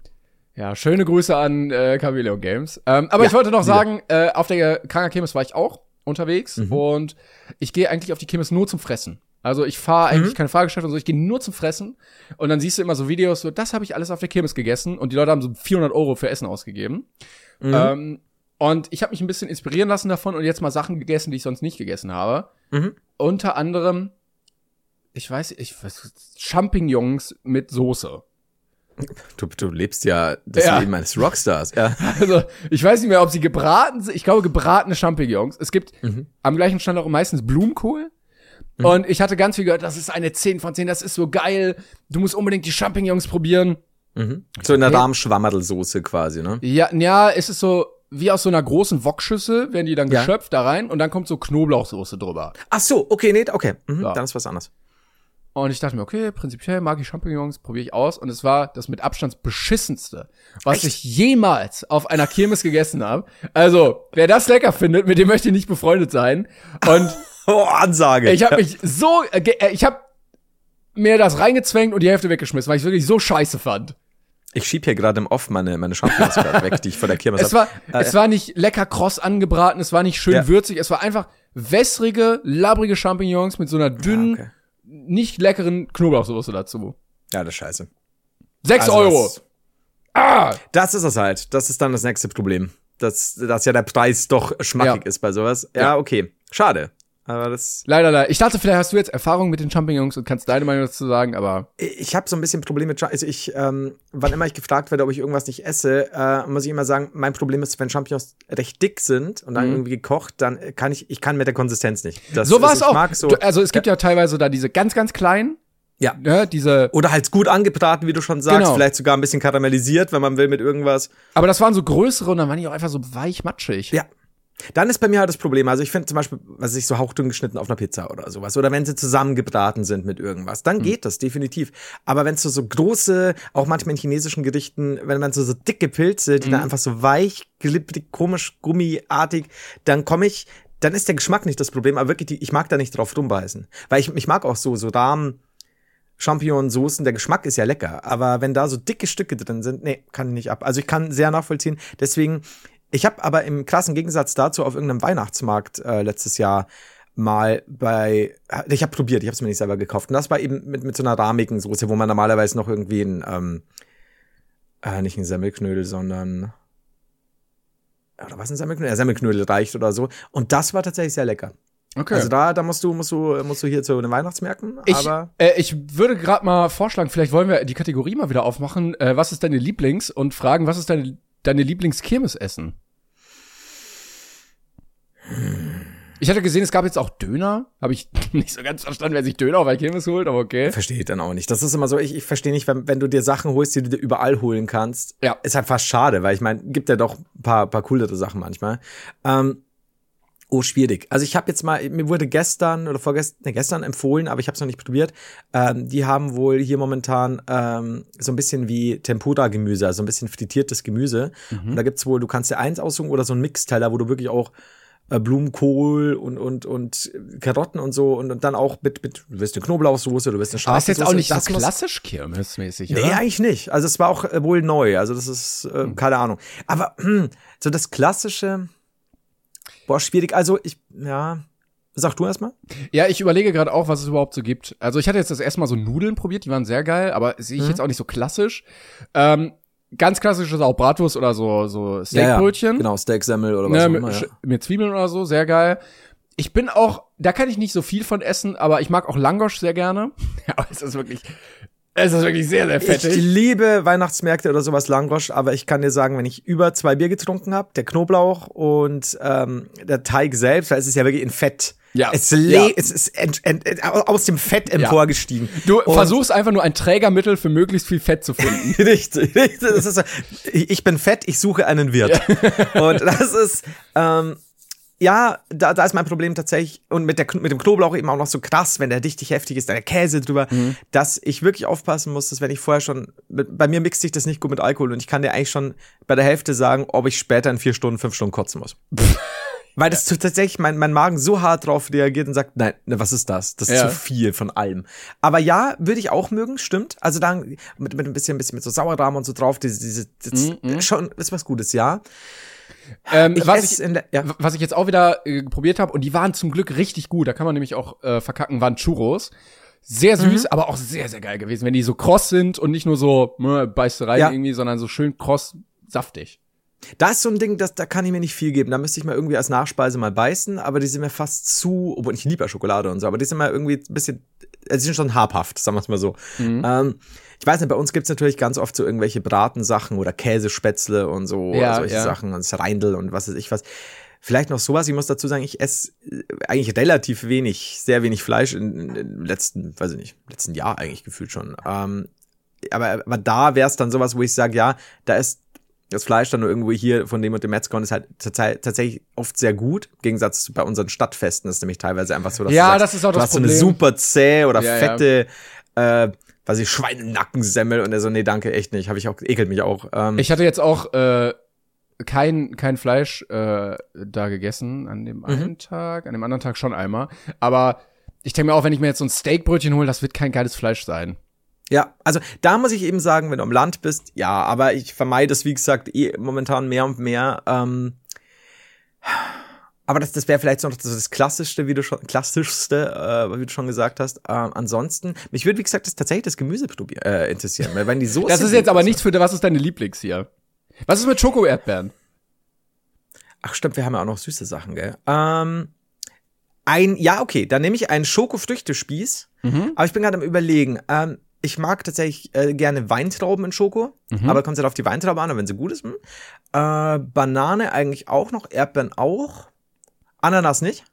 Ja, schöne Grüße an äh, Chameleon Games. Ähm, aber ich wollte noch sagen, äh, auf der Kranker Kirmes war ich auch unterwegs Mhm. und ich gehe eigentlich auf die Kirmes nur zum Fressen. Also ich fahre Mhm. eigentlich keine Fahrgeschäfte und so, ich gehe nur zum Fressen und dann siehst du immer so Videos, so das habe ich alles auf der Kirmes gegessen und die Leute haben so 400 Euro für Essen ausgegeben. Mhm. Ähm, und ich habe mich ein bisschen inspirieren lassen davon und jetzt mal Sachen gegessen, die ich sonst nicht gegessen habe. Mhm. Unter anderem, ich weiß, ich weiß, Champignons mit Soße. Du, du lebst ja das Ja. Leben eines Rockstars. Ja. Also, ich weiß nicht mehr, ob sie gebraten sind. Ich glaube, gebratene Champignons. Es gibt Mhm. am gleichen Stand auch meistens Blumenkohl. Und ich hatte ganz viel gehört, das ist eine 10 von 10, das ist so geil. Du musst unbedingt die Champignons probieren. So in der Okay. Rahmschwammerdelsoße quasi, ne? Ja, ja, es ist so wie aus so einer großen Wokschüssel, werden die dann Ja. geschöpft da rein und dann kommt so Knoblauchsoße drüber. Ach so, okay, nee, okay. Mhm, Ja. Dann ist was anderes. Und ich dachte mir, okay, prinzipiell mag ich Champignons, probiere ich aus. Und es war das mit Abstand beschissenste, was ich jemals auf einer Kirmes gegessen habe. Also, wer das lecker findet, mit dem möchte ich nicht befreundet sein. Und Oh, Ansage. Ich habe mich so, äh, äh, ich habe mir das reingezwängt und die Hälfte weggeschmissen, weil ich wirklich so scheiße fand. Ich schieb hier gerade im Off meine, meine Champignons weg, die ich von der Kirmes Es war, hab. Äh, es war nicht lecker kross angebraten, es war nicht schön Ja. würzig, es war einfach wässrige, labbrige Champignons mit so einer dünnen, okay. nicht leckeren Knoblauchsoße dazu. ja, das ist scheiße. Sechs Also Euro. Das, ah! das ist es halt. Das ist dann das nächste Problem. Dass, dass ja der Preis doch schmackig Ja. ist bei sowas. Ja, Ja. okay. Schade. Aber das. Leider, leider. Ich dachte, vielleicht hast du jetzt Erfahrung mit den Champignons und kannst deine Meinung dazu sagen, aber Ich habe so ein bisschen Probleme mit Cha- Also ich, ähm, wann immer ich gefragt werde, ob ich irgendwas nicht esse, äh, muss ich immer sagen, mein Problem ist, wenn Champignons recht dick sind und dann irgendwie gekocht, dann kann ich, ich kann mit der Konsistenz nicht. Das Mhm. so war es auch. Mag so, Du, also es gibt ja teilweise da diese ganz, ganz kleinen, ja. ne, diese, Oder halt gut angebraten, wie du schon sagst, Genau. vielleicht sogar ein bisschen karamellisiert, wenn man will, mit irgendwas. aber das waren so größere und dann waren die auch einfach so weich matschig. Ja. Dann ist bei mir halt das Problem. Also ich finde zum Beispiel, was ich so hauchdünn geschnitten auf einer Pizza oder sowas. Oder wenn sie zusammengebraten sind mit irgendwas, dann geht das definitiv. Aber wenn es so, so große, auch manchmal in chinesischen Gerichten, wenn man so, so dicke Pilze, die dann einfach so weich, glibbrig, komisch, gummiartig, dann komme ich, dann ist der Geschmack nicht das Problem, aber wirklich, die, ich mag da nicht drauf rumbeißen. Weil ich, ich mag auch so, so Rahmen, Champignon-Soßen, der Geschmack ist ja lecker, aber wenn da so dicke Stücke drin sind, nee, kann ich nicht ab. Also ich kann sehr nachvollziehen. Deswegen, ich habe aber im krassen Gegensatz dazu auf irgendeinem Weihnachtsmarkt äh, letztes Jahr mal bei, ich habe probiert, ich habe es mir nicht selber gekauft. Und das war eben mit, mit so einer rahmigen Soße, wo man normalerweise noch irgendwie ein, ähm, äh, nicht ein Semmelknödel, sondern oder was ein Semmelknödel? Ja, Semmelknödel reicht oder so. Und das war tatsächlich sehr lecker. Okay. Also da, da musst du, musst du, musst du hier zu den Weihnachtsmärkten, ich, aber äh, ich würde gerade mal vorschlagen, vielleicht wollen wir die Kategorie mal wieder aufmachen. Äh, was ist deine Lieblings? Und fragen, was ist deine, deine Lieblingskirmesessen? Ich hatte gesehen, es gab jetzt auch Döner. Habe ich nicht so ganz verstanden, wer sich Döner auf ein Kirmes holt, aber okay. Verstehe ich dann auch nicht. Das ist immer so, ich, ich verstehe nicht, wenn, wenn du dir Sachen holst, die du dir überall holen kannst. Ja. Ist halt fast schade, weil ich meine, gibt ja doch ein paar, paar coolere Sachen manchmal. Ähm, oh, schwierig. Also ich habe jetzt mal, mir wurde gestern oder vorgestern, ne, gestern empfohlen, aber ich habe es noch nicht probiert. Ähm, die haben wohl hier momentan ähm, so ein bisschen wie Tempura-Gemüse, also ein bisschen frittiertes Gemüse. Und da gibt's wohl, du kannst dir eins aussuchen oder so ein Mixteller, wo du wirklich auch äh, Blumenkohl und, und, und Karotten und so und, und dann auch mit, mit, du willst eine Knoblauchsoße, du willst eine Aber scharfe ist jetzt auch nicht so das muss- klassisch Kirmesmäßig, Nee, oder? eigentlich nicht. Also es war auch äh, wohl neu. Also das ist, äh, Hm. keine Ahnung. Aber hm, so das klassische, boah, schwierig. Also ich, ja, sag du erstmal. Ja, ich überlege gerade auch, was es überhaupt so gibt. Also ich hatte jetzt das erste Mal so Nudeln probiert, die waren sehr geil, aber sehe Mhm. ich jetzt auch nicht so klassisch. Ähm, ganz klassisch ist auch Bratwurst oder so, so Steakbrötchen. Genau, Steaksemmel oder was Ne, auch mit, immer. Ja. Mit Zwiebeln oder so, sehr geil. Ich bin auch, da kann ich nicht so viel von essen, aber ich mag auch Langosch sehr gerne. aber es ist wirklich, es ist wirklich sehr, sehr Ich fettig. liebe Weihnachtsmärkte oder sowas Langosch, aber ich kann dir sagen, wenn ich über zwei Bier getrunken habe, der Knoblauch und ähm, der Teig selbst, weil es ist ja wirklich in Fett. Ja. Es, Ja. es ist aus dem Fett emporgestiegen. Du Und- versuchst einfach nur ein Trägermittel für möglichst viel Fett zu finden. Richtig, richtig. Das ist ich ich bin fett, ich suche einen Wirt. Und das ist, ähm, ja, da, da ist mein Problem tatsächlich, und mit, der, mit dem Knoblauch eben auch noch so krass, wenn der richtig heftig ist, da der Käse drüber, dass ich wirklich aufpassen muss, dass wenn ich vorher schon, bei mir mixt sich das nicht gut mit Alkohol und ich kann dir eigentlich schon bei der Hälfte sagen, ob ich später in vier Stunden, fünf Stunden kotzen muss. Weil das tut tatsächlich mein, mein Magen so hart drauf reagiert und sagt, nein, ne, was ist das? Das ist Ja. zu viel von allem. Aber ja, würde ich auch mögen, stimmt. Also dann mit, mit ein bisschen, ein bisschen mit so Sauerrahm und so drauf, diese, diese, das, schon ist was Gutes, ja. Ähm, Ich was, ich, der- ja. was ich jetzt auch wieder äh, probiert habe, und die waren zum Glück richtig gut, da kann man nämlich auch äh, verkacken, waren Churros. Sehr süß, Mhm. aber auch sehr, sehr geil gewesen, wenn die so kross sind und nicht nur so äh, beißt du rein Ja. irgendwie, sondern so schön kross, saftig. Da ist so ein Ding, das, da kann ich mir nicht viel geben. Da müsste ich mal irgendwie als Nachspeise mal beißen, aber die sind mir fast zu, obwohl ich liebe ja Schokolade und so, aber die sind mir irgendwie ein bisschen, also die sind schon habhaft, sagen wir es mal so. Ähm, ich weiß nicht, bei uns gibt's natürlich ganz oft so irgendwelche Bratensachen oder Käsespätzle und so, Ja, solche ja. Sachen und Reindl und was weiß ich was. Vielleicht noch sowas, ich muss dazu sagen, ich esse äh, eigentlich relativ wenig, sehr wenig Fleisch in, in, im letzten, weiß ich nicht, letzten Jahr eigentlich gefühlt schon. Ähm, aber, aber da wäre es dann sowas, wo ich sage, ja, da ist das Fleisch dann nur irgendwo hier von dem und dem Metzger und ist halt tats- tatsächlich oft sehr gut. Im Gegensatz zu bei unseren Stadtfesten ist nämlich teilweise einfach so, dass Ja, du sagst, das ist auch du das hast so eine Problem. super zäh oder Ja, ja. fette, äh, weiß ich, Schweinenackensemmel und er so, nee, danke, echt nicht. Habe ich auch, ekelt mich auch. Ähm, Ich hatte jetzt auch äh, kein, kein Fleisch äh, da gegessen an Mhm. dem einen Tag, an dem anderen Tag schon einmal. Aber ich denke mir auch, wenn ich mir jetzt so ein Steakbrötchen hole, das wird kein geiles Fleisch sein. Ja, also da muss ich eben sagen, wenn du am Land bist, ja, aber ich vermeide es, wie gesagt, eh momentan mehr und mehr. Ähm, aber das, das wäre vielleicht so noch das, klassischste, wie du schon, klassischste, äh, wie du schon gesagt hast. Ähm, ansonsten, mich würde, wie gesagt, das tatsächlich das Gemüse probier, äh, interessieren, weil wenn die Soße. Das ist jetzt aber nichts für, was ist deine Lieblings hier? Was ist mit Schoko-Erdbeeren? Ach stimmt, wir haben ja auch noch süße Sachen, gell? Ähm, ein, ja, okay, dann nehme ich einen Schokofrüchtespieß. Mhm. Aber ich bin gerade am überlegen. Ähm, ich mag tatsächlich äh, gerne Weintrauben in Schoko, Mhm. aber kommt halt auf die Weintraube an, wenn sie gut ist. Hm. Äh, Banane eigentlich auch noch, Erdbeeren auch. Ananas nicht.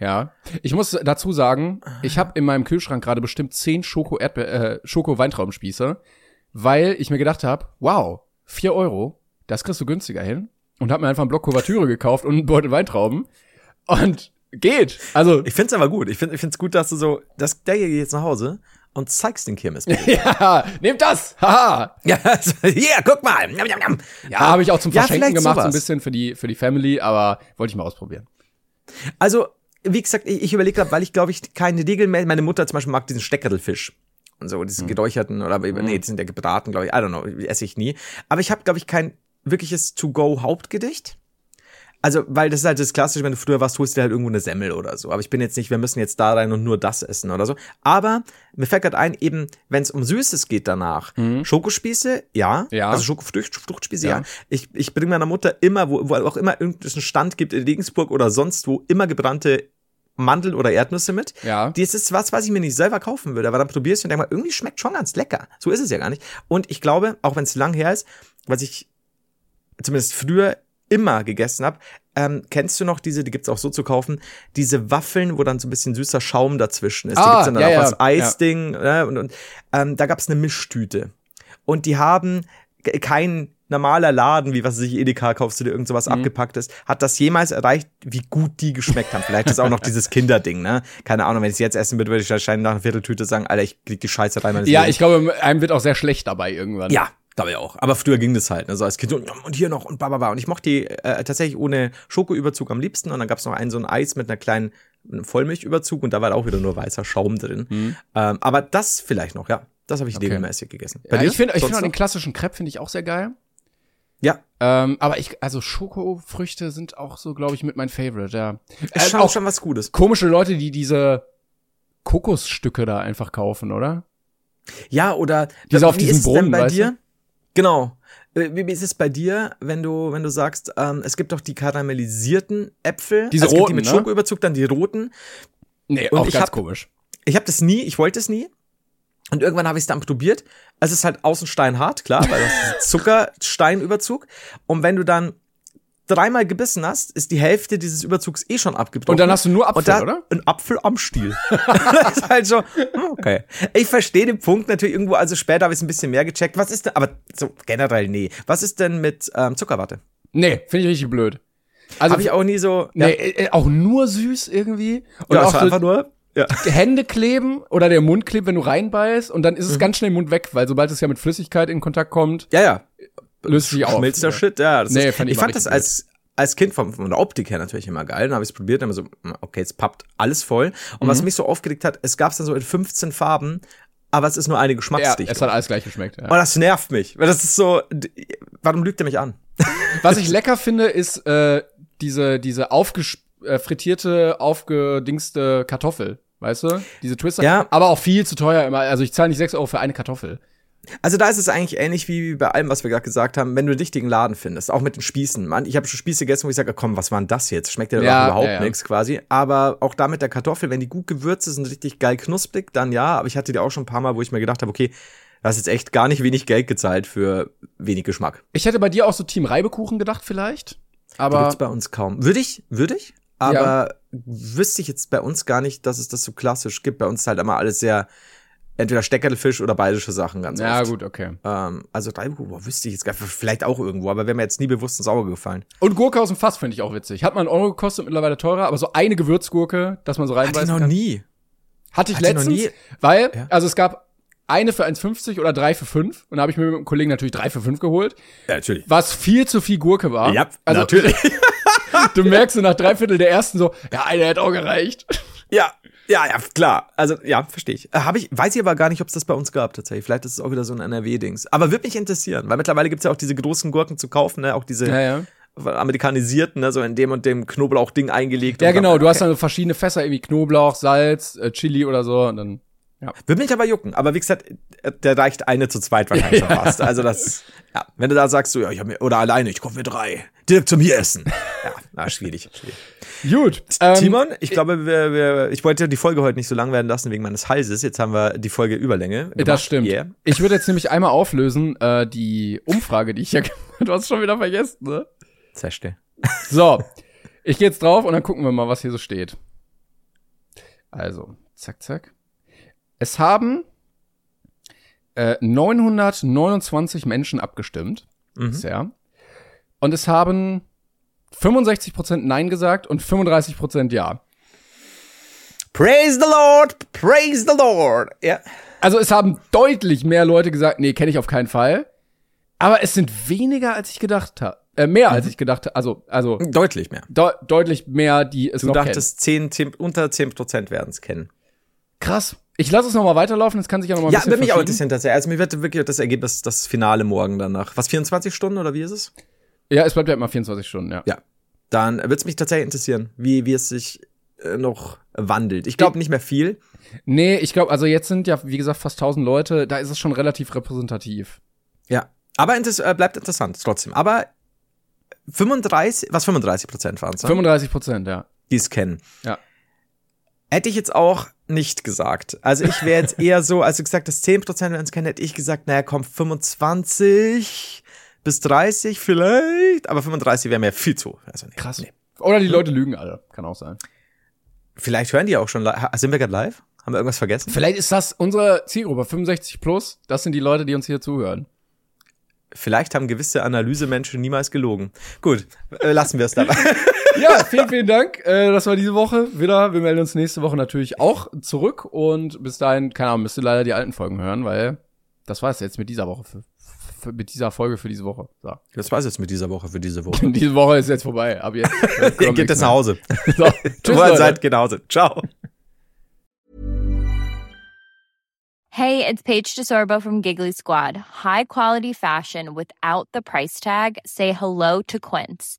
Ja. Ich muss dazu sagen, ich habe in meinem Kühlschrank gerade bestimmt zehn Schoko Erdbe äh, Schoko Weintraubenspieße, weil ich mir gedacht habe, wow, vier Euro, das kriegst du günstiger hin und habe mir einfach einen Block Kuvertüre gekauft und einen Beutel Weintrauben und geht. Also Ich find's aber gut. Ich find, ich find's gut, dass du so, dass der hier jetzt nach Hause und zeigst den Kirmes. ja, nehmt das. Haha. ja, also, hier, guck mal. Ja, habe ich auch zum Ja, Verschenken vielleicht gemacht, so ein sowas. bisschen für die für die Family, aber wollte ich mal ausprobieren. Also, wie gesagt, ich, ich überlegt habe, weil ich glaube ich keine regelmäßig, meine Mutter zum Beispiel mag diesen Steckerlfisch. Und so, diesen geräucherten oder, nee, die sind ja gebraten, glaube ich. I don't know, esse ich nie. Aber ich habe, glaube ich, kein wirkliches To-Go-Hauptgedicht. Also, weil das ist halt das Klassische, wenn du früher warst, holst du dir halt irgendwo eine Semmel oder so. Aber ich bin jetzt nicht, wir müssen jetzt da rein und nur das essen oder so. Aber mir fällt gerade ein, eben, wenn es um Süßes geht danach, Schokospieße, ja. Ja. Also Schokofruchtspieße, ja. Ja. Ich, ich bringe meiner Mutter immer, wo, wo auch immer irgendeinen Stand gibt in Regensburg oder sonst wo, immer gebrannte Mandeln oder Erdnüsse mit. Ja. Das ist was, was ich mir nicht selber kaufen würde, aber dann probierst du und denkst mal, irgendwie schmeckt schon ganz lecker. So ist es ja gar nicht. Und ich glaube, auch wenn es lang her ist, was ich zumindest früher immer gegessen habe, ähm, kennst du noch diese, die gibt's auch so zu kaufen, diese Waffeln, wo dann so ein bisschen süßer Schaum dazwischen ist. die Ah, gibt's dann ja, auch ja, als Eisding. Ne? Und, und ähm, da gab's eine Mischtüte. Und die haben ke- kein normaler Laden, wie was sich Edeka kaufst du dir irgend sowas Mhm. abgepacktes, hat das jemals erreicht, wie gut die geschmeckt haben. Vielleicht ist auch noch dieses Kinderding, ne? Keine Ahnung, wenn ich es jetzt essen würde, würde ich wahrscheinlich nach einer Vierteltüte sagen, Alter, ich krieg die Scheiße rein. Ja, Lebens. ich glaube, einem wird auch sehr schlecht dabei irgendwann. Ja, glaube ich auch. Aber früher ging das halt, ne? so als Kind so, und hier noch und bababa. Und ich mochte die äh, tatsächlich ohne Schokoüberzug am liebsten. Und dann gab's noch einen so ein Eis mit einer kleinen Vollmilchüberzug und da war auch wieder nur weißer Schaum drin. Ähm, aber das vielleicht noch, ja. Das habe ich regelmäßig gegessen. Ja, ich finde ich find auch den klassischen Crepe finde ich auch sehr geil. Ja, Ähm, aber ich, also Schokofrüchte sind auch so, glaube ich, mit mein Favorite, ja. ist Äh, schon, auch schon was Gutes. komische Leute, die diese Kokosstücke da einfach kaufen, oder? Ja, oder Diese auf diesem es Brunnen, bei weißt dir? Genau. Äh, Wie, ist es bei dir, wenn du, wenn du sagst, ähm, es gibt doch die karamellisierten Äpfel, Diese also roten, die mit ne? Schokoüberzug, dann die roten. Nee, Und auch ich ganz hab- komisch. Ich habe das nie, ich wollte es nie. Und irgendwann habe ich es dann probiert. Es ist halt außen steinhart, klar, weil das ist Zuckersteinüberzug. Und wenn du dann dreimal gebissen hast, ist die Hälfte dieses Überzugs eh schon abgebrochen. Und dann hast du nur Apfel, Und da, oder? Ein Apfel am Stiel. das ist halt so, hm, okay. Ich verstehe den Punkt natürlich irgendwo, also später habe ich es ein bisschen mehr gecheckt. Was ist denn, aber so generell nee. Was ist denn mit ähm, Zuckerwatte? Nee, finde ich richtig blöd. Also, Habe ich auch nie so. nee, äh, auch nur süß irgendwie. Und ja, auch so einfach nur. Ja. Hände kleben oder der Mund klebt, wenn du reinbeißt und dann ist es ganz schnell im Mund weg, weil sobald es ja mit Flüssigkeit in Kontakt kommt, Ja, ja. Löst sich auf. Schmilzt der Shit, ja. Das Nee, ist, fand ich ich fand das als, als Kind von, von der Optik her natürlich immer geil. Dann habe ich es probiert immer so, hm, okay, jetzt pappt alles voll. Und Mhm. was mich so aufgeregt hat, es gab es dann so in 15 Farben, aber es ist nur eine Ja, Geschmacksdichtung. es hat alles gleich geschmeckt. Ja. und das nervt mich, weil das ist so, warum lügt er mich an? Was ich lecker finde, ist äh, diese diese aufgesch äh, frittierte, aufgedingste Kartoffel. Weißt du? Diese Twister. Ja. Aber auch viel zu teuer immer. Also ich zahle nicht 6 Euro für eine Kartoffel. Also da ist es eigentlich ähnlich wie bei allem, was wir gerade gesagt haben, wenn du den richtigen Laden findest, auch mit den Spießen. Mann, ich habe schon Spieße gegessen, wo ich sage, komm, was war denn das jetzt? Schmeckt ja, Ja, überhaupt ja, ja. nichts quasi. Aber auch da mit der Kartoffel, wenn die gut gewürzt ist und richtig geil knusprig, dann ja. Aber ich hatte die auch schon ein paar Mal, wo ich mir gedacht habe, okay, du hast jetzt echt gar nicht wenig Geld gezahlt für wenig Geschmack. Ich hätte bei dir auch so Team Reibekuchen gedacht vielleicht. Die Aber gibt's bei uns kaum. Würde ich, würde ich, aber wüsste ich jetzt bei uns gar nicht, dass es das so klassisch gibt. Bei uns ist halt immer alles sehr entweder Steckerlfisch oder bayerische Sachen ganz ja oft. gut, okay. Ähm, also boah, wüsste ich jetzt gar vielleicht auch irgendwo, aber wäre mir jetzt nie bewusst ins Auge gefallen. Und Gurke aus dem Fass finde ich auch witzig. Hat man einen Euro gekostet, mittlerweile teurer, aber so eine Gewürzgurke, dass man so Hatte ich reinbeißen noch kann. nie. Hatte ich Hatte ich letztens, nie. weil, Ja. also es gab eine für 1,50 oder drei für 5 und da habe ich mir mit einem Kollegen natürlich drei für 5 geholt, Ja, natürlich. was viel zu viel Gurke war. Ja, also, natürlich. Du merkst so nach drei Viertel der ersten so, ja, eine hätte auch gereicht. ja. Ja, ja, klar. Also, ja, verstehe ich. Äh, Hab ich. Weiß ich aber gar nicht, ob es das bei uns gab, tatsächlich. Vielleicht ist es auch wieder so ein NRW-Dings. Aber würde mich interessieren, weil mittlerweile gibt's ja auch diese großen Gurken zu kaufen, ne? Auch diese Ja, ja. amerikanisierten, ne? So in dem und dem Knoblauch-Ding eingelegt. Ja, genau, dann- du hast dann verschiedene Fässer, irgendwie Knoblauch, Salz, äh, Chili oder so und dann. Würde mich aber jucken. Aber wie gesagt, äh, der reicht eine zu zweit wahrscheinlich schon fast. Also das, ja, wenn du da sagst, so, ja, ich hab mir, oder alleine, ich kaufe mir drei. Direkt zum hier essen. Ja, na, schwierig. schwierig. Gut. Ähm, Timon, ich glaube, wir, wir, ich wollte die Folge heute nicht so lang werden lassen wegen meines Halses. Jetzt haben wir die Folge Überlänge. Gemacht. Das stimmt. Yeah. Ich würde jetzt nämlich einmal auflösen, äh, die Umfrage, die ich ja Du hast schon wieder vergessen, ne? Zerste. So. Ich gehe jetzt drauf und dann gucken wir mal, was hier so steht. Also, zack, zack. Es haben äh, 929 Menschen abgestimmt Mhm. bisher. Und es haben 65% Nein gesagt und 35% Ja. Praise the Lord, praise the Lord. Ja. Also es haben deutlich mehr Leute gesagt, nee, kenne ich auf keinen Fall. Aber es sind weniger, als ich gedacht habe. Äh, mehr, als ich gedacht habe. Also, also Deutlich mehr. de deutlich mehr, die es Du noch dachtest, 10, 10, unter 10 Prozent werden es kennen. Krass. Ich lasse es noch mal weiterlaufen, es kann sich ja noch mal ein Ja, bisschen würde mich auch interessieren tatsächlich. Also mir wird wirklich das Ergebnis, das Finale morgen danach. Was, 24 Stunden oder wie ist es? Ja, es bleibt ja immer 24 Stunden, ja. Ja. Dann wird es mich tatsächlich interessieren, wie, wie es sich äh, noch wandelt. Ich glaube nicht mehr viel. Nee, ich glaube, also jetzt sind ja, wie gesagt, fast 1000 Leute, da ist es schon relativ repräsentativ. Ja. Aber inter äh, bleibt interessant trotzdem. Aber 35, was 35 Prozent waren es, ne? 35 Prozent, ja. die es kennen. Ja. Hätte ich jetzt auch nicht gesagt. Also ich wäre jetzt eher so, als du gesagt hast, 10 Prozent werden es kennen, hätte ich gesagt, naja, komm, 25 bis 30 vielleicht. Aber 35 wäre mir viel zu. Also nee, Krass. Nee. Oder die Leute lügen alle, kann auch sein. Vielleicht hören die auch schon. li- Ha- Sind wir gerade live? Haben wir irgendwas vergessen? Vielleicht ist das unsere Zielgruppe, 65 plus. Das sind die Leute, die uns hier zuhören. Vielleicht haben gewisse Analysemenschen niemals gelogen. Gut, äh, lassen wir es dabei. Ja, vielen, vielen Dank. Äh, das war diese Woche wieder. Wir melden uns nächste Woche natürlich auch zurück. Und bis dahin, keine Ahnung, müsst ihr leider die alten Folgen hören, weil das war es jetzt mit dieser Woche, für, mit dieser Folge für diese Woche. So. Das war's jetzt mit dieser Woche für diese Woche. Diese Woche ist jetzt vorbei. Ab jetzt. Ihr geht jetzt nach Hause. So, tschüss, Leute. seid, geht nach Hause. Ciao. Hey, it's Paige DeSorbo from Giggly Squad. High quality fashion without the price tag. Say hello to Quince.